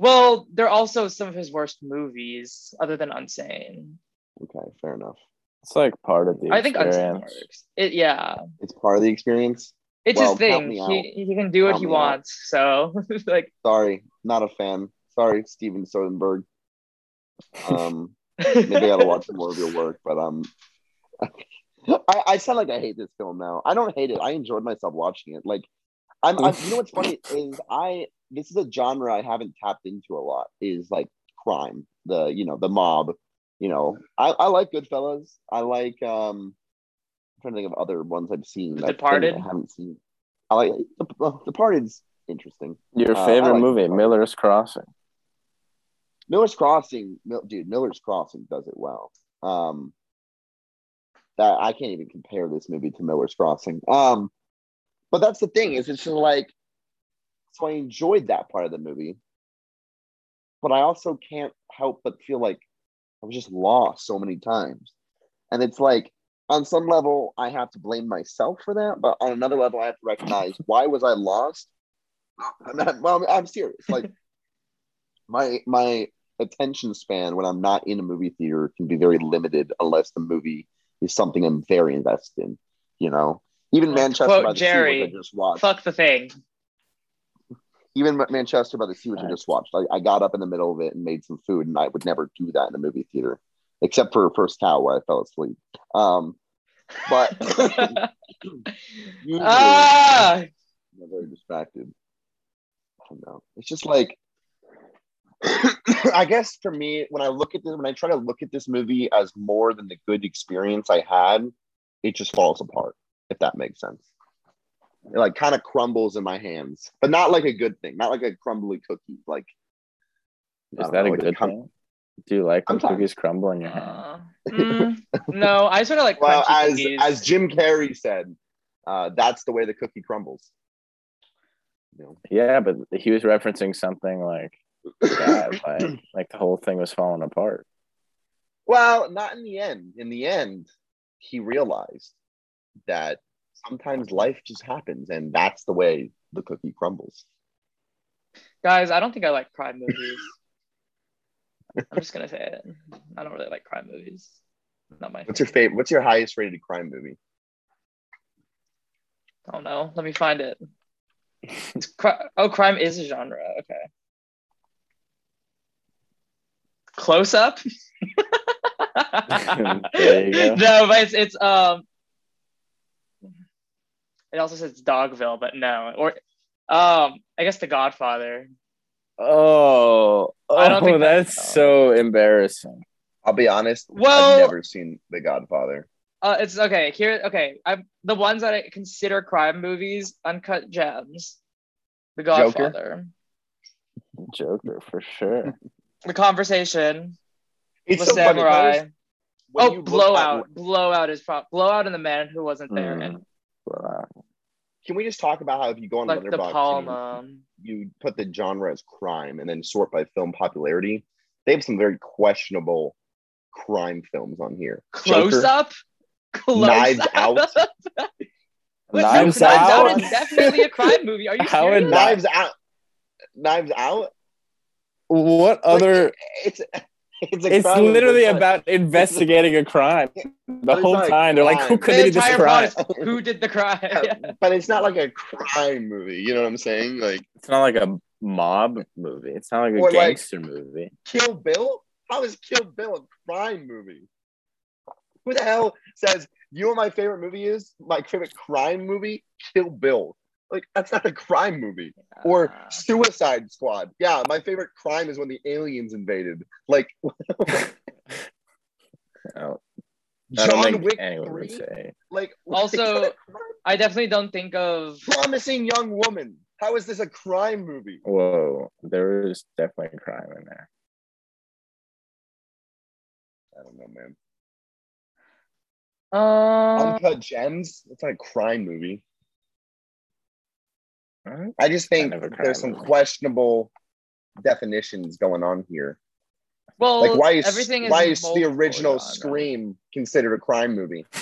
Well, they're also some of his worst movies, other than Unsane. Okay, fair enough. It's like part of the I think experience. works. It yeah, It's part of the experience. it's Well, his thing. He he can do what he me out. wants. So like, Sorry, not a fan. Sorry, Steven Soderbergh. Um, maybe I gotta watch more of your work, but um, I, I sound like I hate this film now. I don't hate it. I enjoyed myself watching it. Like, I'm, I'm you know what's funny is I this is a genre I haven't tapped into a lot. Is like crime, the you know the mob. You know, I, I like Goodfellas. I like um, I'm trying to think of other ones I've seen. that I Departed? I haven't seen. I like the Departed's interesting. Your Uh, favorite like movie, Miller's Crossing. Miller's Crossing, dude, Miller's Crossing does it well. Um, that I can't even compare this movie to Miller's Crossing. Um, but that's the thing is, it's just like, so I enjoyed that part of the movie, but I also can't help but feel like I was just lost so many times, and it's like on some level I have to blame myself for that, but on another level I have to recognize why was I lost. I'm not, well, I'm, serious. Like my my attention span when I'm not in a movie theater can be very limited unless the movie is something I'm very invested in. You know, even Manchester quote by the Jerry, Sea, I just watched. fuck the thing. Even Manchester by the Sea, which I just watched. I, I got up in the middle of it and made some food, and I would never do that in a movie theater, except for First Cow where I fell asleep. Um, but usually, ah, I'm very distracted. I don't know. It's just like I guess for me, when I look at this, when I try to look at this movie as more than the good experience I had, it just falls apart. If that makes sense, it like kind of crumbles in my hands, but not like a good thing, not like a crumbly cookie. Like Is that know, a like good com- thing? Do you like when Sometimes. cookies crumble in your hand? Uh, mm, no, I sort of like well, as cookies. as Jim Carrey said, uh, that's the way the cookie crumbles. You know? Yeah, but he was referencing something like that, like, like the whole thing was falling apart. Well, not in the end. In the end, he realized that sometimes life just happens, and that's the way the cookie crumbles. Guys, I don't think I like crime movies. I'm just gonna say it. I don't really like crime movies. Not my. What's your favorite? What's your highest rated crime movie? Oh no, let me find it. It's cri- oh, crime is a genre. Okay. Close up. There you go. No, but it's it's um. It also says Dogville, but no, or um, I guess The Godfather. Oh, I don't oh, think that- that's so embarrassing. I'll be honest. Well- I've never seen The Godfather. Uh, it's okay. Here, okay. I'm the ones that I consider crime movies: Uncut Gems, The Godfather, Joker for sure. The Conversation, It's The so. Samurai. Notice when Oh, you look Blowout. at- Blowout is pro- Blowout and the Man Who Wasn't There, Mm. and can we just talk about how if you go on like De Letterboxd, Palma. you, um, you put the genre as crime and then sort by film popularity? They have some very questionable crime films on here. Close Joker, up. Close Knives up. Out. Wait, Knives no, Knives Out Out? is definitely a crime movie. Are you How serious? Knives Out. Knives Out. What Like, other? it's it's a It's crime literally about investigating a crime. The whole not a time they're like, "Who committed this crime?" is who did the crime. Yeah, but it's not like a crime movie. You know what I'm saying? Like It's not like a mob movie. It's not like a Or like- gangster movie. Kill Bill. How is Kill Bill a crime movie? Who the hell says you know what my favorite movie is? My favorite crime movie, Kill Bill. Like that's not a crime movie. Or Uh, Suicide Squad. Yeah, my favorite crime is when the aliens invaded. Like Oh, I don't John think Wick anyone would 3. say. Like Also- is that a crime? I definitely don't think of. promising young woman. How is this a crime movie? Whoa, there is definitely crime in there. I don't know, man. Uh, Uncut Gems. It's not a crime movie. Alright. I just think Kind of a crime there's some movie. questionable definitions going on here. well, Like why is everything is why is the original genre. Scream considered a crime movie?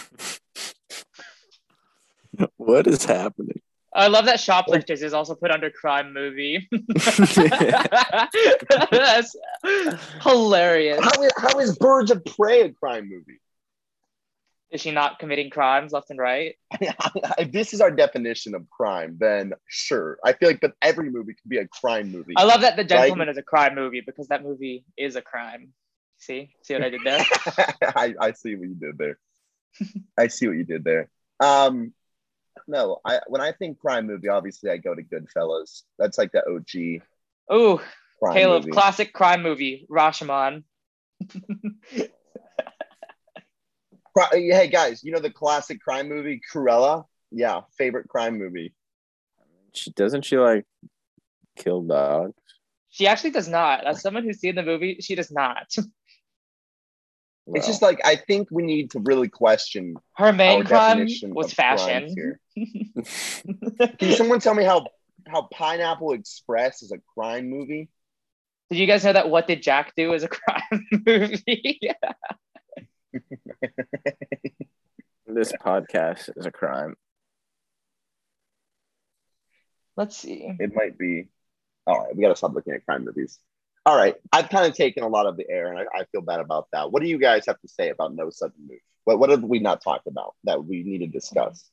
What is happening? I love that Shoplifters is also put under crime movie. That's hilarious. How is, how is Birds of Prey a crime movie? Is she not committing crimes left and right? if this is our definition of crime, then sure. I feel like, but every movie can be a crime movie. I love that The Gentlemen is a crime movie because that movie is a crime. See, see what I did there? I, I see what you did there. I see what you did there. Um, no, I when I think crime movie, obviously I go to Goodfellas. That's like the OG Ooh, Caleb, movie. classic crime movie, Rashomon. Cri- hey guys, you know the classic crime movie Cruella? Yeah, favorite crime movie. She doesn't she like kill dogs? She actually does not. As someone who's seen the movie, she does not. It's just like I think we need to really question Her main our crime was fashion. Can someone tell me how how Pineapple Express is a crime movie? Did you guys know that What Did Jack Do is a crime movie? this podcast is a crime. Let's see. It might be. All right, we got to stop looking at crime movies. All right, I've kind of taken a lot of the air, and I, I feel bad about that. What do you guys have to say about No Sudden Move? What what have we not talked about that we need to discuss?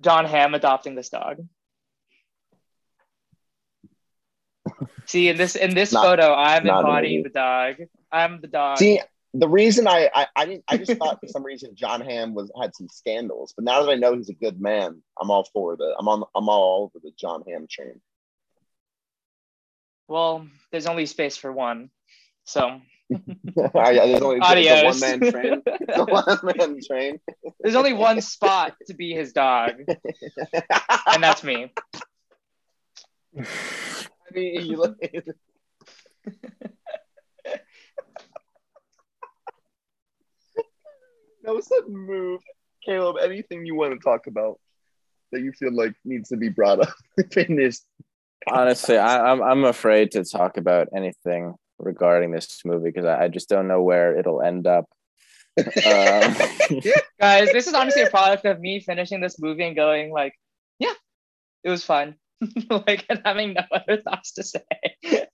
John Hamm adopting this dog. See in this in this Not- photo, I'm embodying the dog. I'm the dog. See, the reason I, I I didn't I just thought for some reason John Hamm was had some scandals, but now that I know he's a good man, I'm all for the I'm on I'm all over the John Hamm train. Well, there's only space for one. So yeah, there's only adios. one man train. It's one man train. there's only one spot to be his dog, and that's me. I mean, you look, that was a move, Caleb. Anything you want to talk about that you feel like needs to be brought up in this? Honestly, I, I'm I'm afraid to talk about anything regarding this movie because I, I just don't know where it'll end up. Um, Guys, this is honestly a product of me finishing this movie and going like, yeah, it was fun. like and having no other thoughts to say.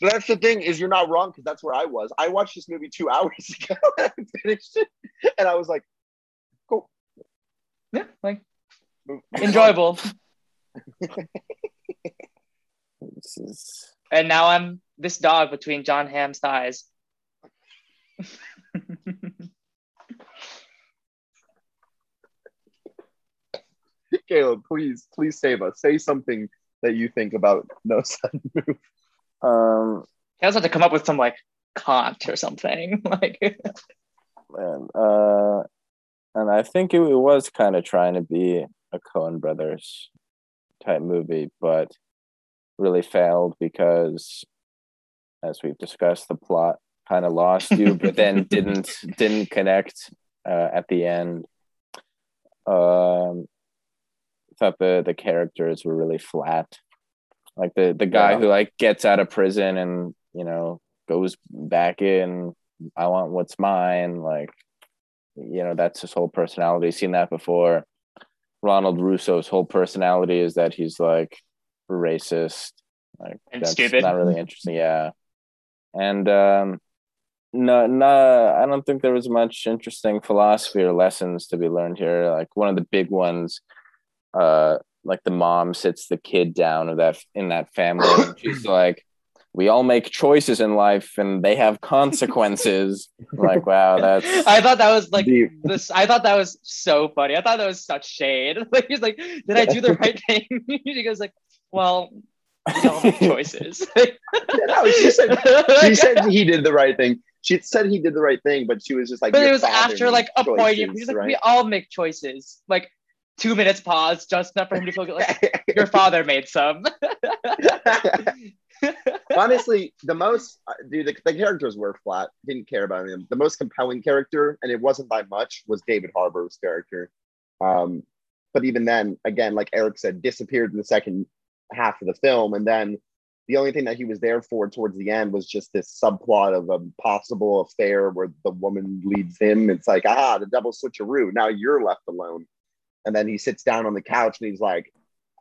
But that's the thing is you're not wrong because that's where I was. I watched this movie two hours ago and finished it, and I was like, cool, yeah, like enjoyable. this is And now I'm this dog between John Hamm's thighs. Caleb, please, please save us. Say something that you think about No Sudden Move. Um He also had to come up with some like Kant or something. like and uh and I think it, it was kind of trying to be a Coen Brothers type movie, but really failed because, as we've discussed, the plot kind of lost you, but then didn't didn't connect uh, at the end. Um, thought the the characters were really flat, like the the guy Yeah. who like gets out of prison and you know goes back in. I want what's mine, like you know that's his whole personality seen that before ronald russo's whole personality is that he's like racist like And that's stupid. not really interesting yeah and um no no i don't think there was much interesting philosophy or lessons to be learned here like one of the big ones uh like the mom sits the kid down of that in that family and she's like we all make choices in life and they have consequences like wow that's I thought that was like Deep. this. I thought that was so funny. I thought that was such shade. Like he's like, "Did I do the right thing?" he goes like, "Well, we all make choices." no, she said she said he did the right thing. She said he did the right thing, but she was just like. but it was after like a point. He's like, right? "We all make choices." Like two minutes pause, just enough for him to feel like your father made some. Honestly, the most uh, dude, the, the characters were flat. Didn't care about them. The most compelling character, and it wasn't by much, was David Harbour's character. Um, but even then, again, like Eric said, disappeared in the second half of the film, and then the only thing that he was there for towards the end was just this subplot of a possible affair where the woman leads him. It's like, ah, the double switcheroo. Now you're left alone. And then he sits down on the couch and he's like,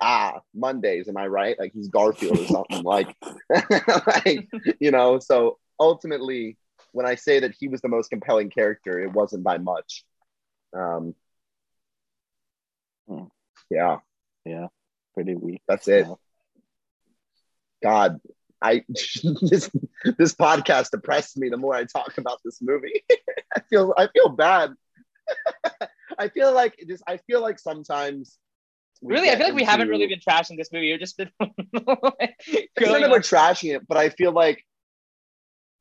ah, Mondays, am I right? Like he's Garfield or something. like, like, you know, so ultimately, when I say that he was the most compelling character, it wasn't by much. Um, Hmm. yeah, pretty weak that's it. God, I this this podcast depressed me the more I talk about this movie. I feel I feel bad. I feel like this. I feel like sometimes. really, I feel like we haven't really been trashing this movie. We've just been It's not that we're trashing it, but I feel like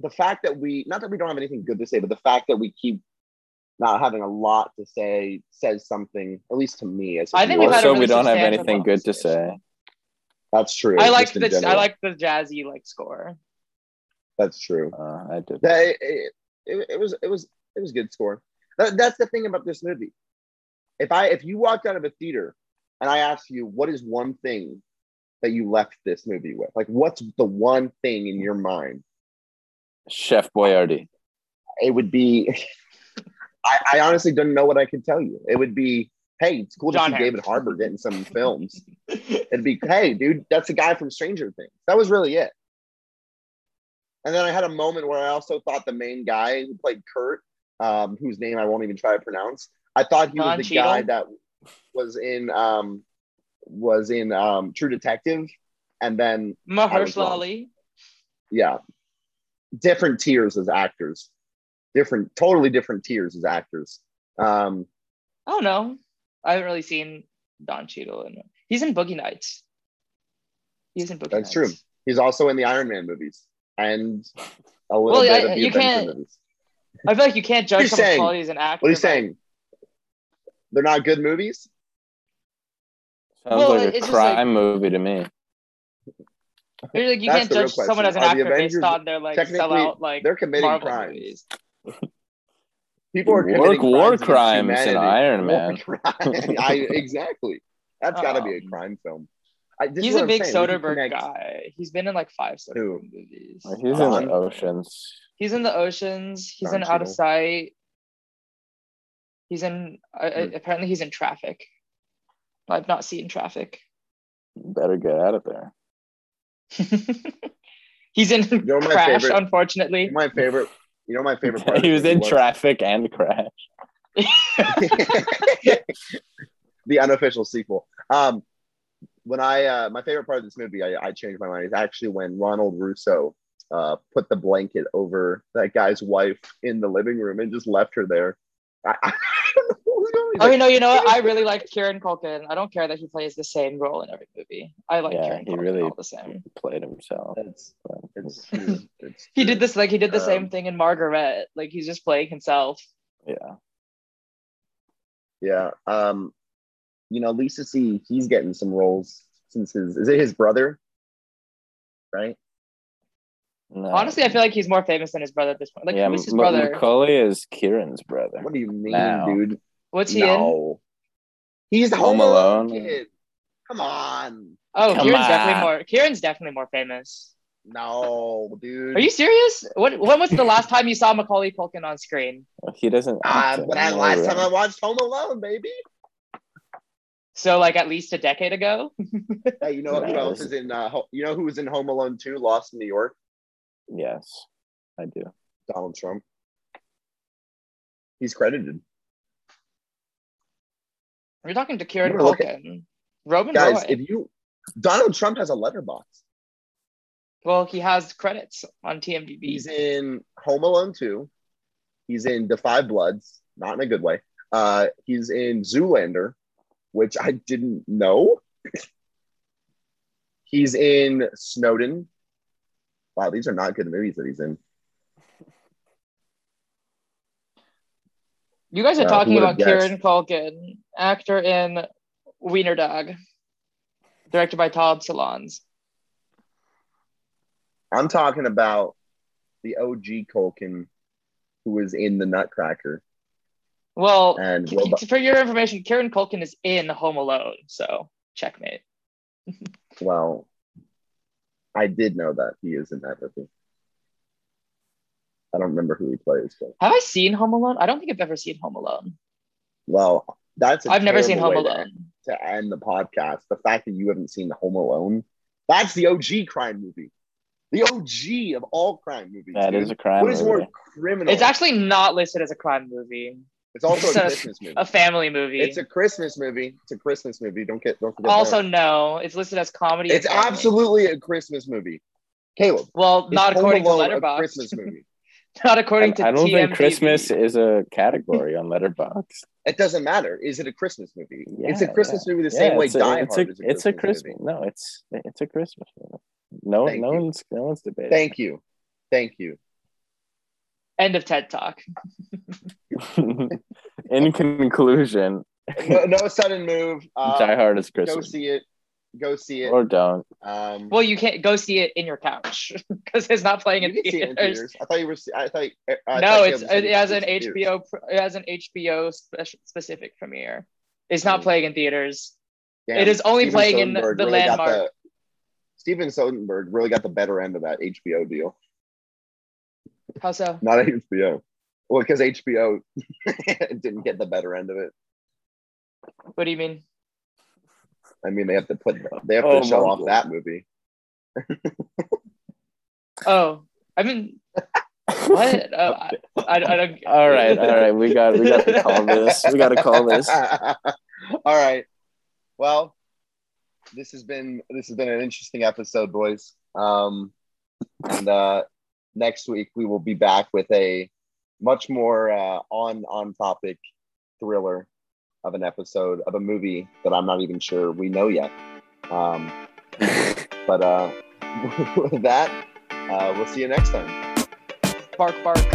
the fact that we not that we don't have anything good to say, but the fact that we keep not having a lot to say says something, at least to me. As a I think we've viewer. had a also we don't have anything good to say That's true. I like just in the I general. like the jazzy like score. That's true. uh, i did That it, it, it, it was it was it was good score. That, that's the thing about this movie. If I if you walked out of a theater and I asked you what is one thing that you left this movie with, like what's the one thing in your mind, chef boyardee it would be. I, I honestly don't know what I could tell you. It would be, hey, it's cool to see Hamm. David Harbour getting some films. It'd be, hey, dude, that's the guy from Stranger Things. That was really it. And then I had a moment where I also thought the main guy who played Curt, um, whose name I won't even try to pronounce, I thought he was the Cheadle? guy that was in um, was in um, True Detective, and then Mahershala. Ali. yeah, different tiers as actors, different, totally different tiers as actors. Um, I don't know. I haven't really seen Don Cheadle in He's in Boogie Nights. He's in Boogie That's Nights. true. He's also in the Iron Man movies and a little Well, bit I- of the you Avenger can't- movies. I feel like you can't judge someone's quality as an actor. What are you saying? They're not good movies? Sounds Well, like a crime like- movie to me. You're like, you That's can't judge someone question. as an Are actor Avengers based on their like technically- sellout like They're committing Marvel crimes. movies. People are War- committing war crimes, against crimes in. Iron Man. I, exactly. That's got to be a Um, crime film. I, He's a big saying. Soderbergh connect- guy. He's been in like five Who? Soderbergh movies. He's Don? in the oceans. He's in the oceans. He's Don in Out of Sight. He's in. Uh, Hmm. Apparently, he's in Traffic. I've not seen Traffic. Better get out of there. he's in know my Crash. favorite- Unfortunately, My favorite. You know my favorite part. he was in movie traffic and crash. the unofficial sequel. Um, when I uh, my favorite part of this movie, I, I changed my mind. Is actually when Ronald Russo uh, put the blanket over that guy's wife in the living room and just left her there. I, I don't know what was going Oh, you know, you know what? I really liked Kieran Culkin. I don't care that he plays the same role in every movie. I like Yeah, Kieran he Culkin really- all the same. Played himself. It's but- it's. It's He did this like he did the same Um, thing in Margaret. Like he's just playing himself. Yeah. Yeah. Um, you know, Lisa C. He's getting some roles since his is it his brother, right? No. Honestly, I feel like he's more famous than his brother at this point. Like yeah, who's his M- brother? Macaulay is Kieran's brother. What do you mean, Now. dude? What's he in? He's the Home Home Alone Alone. kid. Come on. Oh, Come Kieran's definitely more. Kieran's definitely more famous. No, dude. Are you serious? What? When was the last time you saw Macaulay Culkin on screen? He doesn't. Uh, act but I, anymore, last time I watched Home Alone, baby. So like at least a decade ago. Hey, you know who else is in? Uh, you know who was in Home Alone 2, Lost in New York? Yes, I do. Donald Trump. He's credited. We're talking to Kieran You wanna look Culkin. Roman Guys, Roy. if you Donald Trump has a Letterboxd. well, he has credits on TMDb. He's in Home Alone 2. He's in The Five Bloods, not in a good way. Uh, he's in Zoolander, which I didn't know. he's in Snowden. Wow, these are not good movies that he's in. You guys are Uh, talking about Kieran Culkin, actor in Wiener Dog, directed by Todd Solondz. I'm talking about the OG Culkin who was in The Nutcracker. Well, And for your information, Kieran Culkin is in Home Alone, so checkmate. Well, I did know that he is in that movie. I don't remember who he plays, but Have I seen Home Alone? I don't think I've ever seen Home Alone. well, that's a I've never seen Home way to Alone. to end the podcast. The fact that you haven't seen Home Alone, that's the OG crime movie. The OG of all crime movies. That dude. is a crime What is movie. more criminal? It's actually not listed as a crime movie, it's also it's a a- Christmas movie. a family movie. It's a Christmas movie. It's a Christmas movie. Don't get don't forget. also, that. no, it's listed as comedy. it's absolutely a Christmas movie. Caleb, well, is not Home according to Alone a Letterboxd. Christmas movie. not according to I don't think Christmas is a category on Letterboxd. It doesn't matter. Is it a Christmas movie? it's a Yeah, Christmas movie the same way it's a, Die it's Hard a, is a it's a Christmas Christmas. movie. No, it's it's a Christmas movie. No, Thank no you. one's no one's debating. Thank you. Thank you. End of TED Talk. In conclusion, No, no sudden move. Uh, Die Hard is Go Christmas, see it. Go see it. or don't. Um, Well, you can't go see it in your couch because it's not playing in can see it in theaters. theaters. I thought you were. I thought. I no, thought it's Caleb it has an it's in theaters. HBO pr- it has an HBO spe- specific premiere. It's not Mm. playing in theaters. Damn, It is only Steven playing in Soderbergh the really landmark. the- Steven Soderbergh really got the better end of that HBO deal, How so? not HBO. Well, because HBO didn't get the better end of it. What do you mean? I mean, they have to put they have Oh to show off God. that movie. Oh, I mean, what? Oh, I, I, I don't. all right, all right. We got we got to call this. We got to call this. All right. Well, this has been this has been an interesting episode, boys. Um, and uh, next week we will be back with a much more uh, on on topic thriller of an episode of a movie that I'm not even sure we know yet. Um, but uh, with that, uh, we'll see you next time. Bark, bark.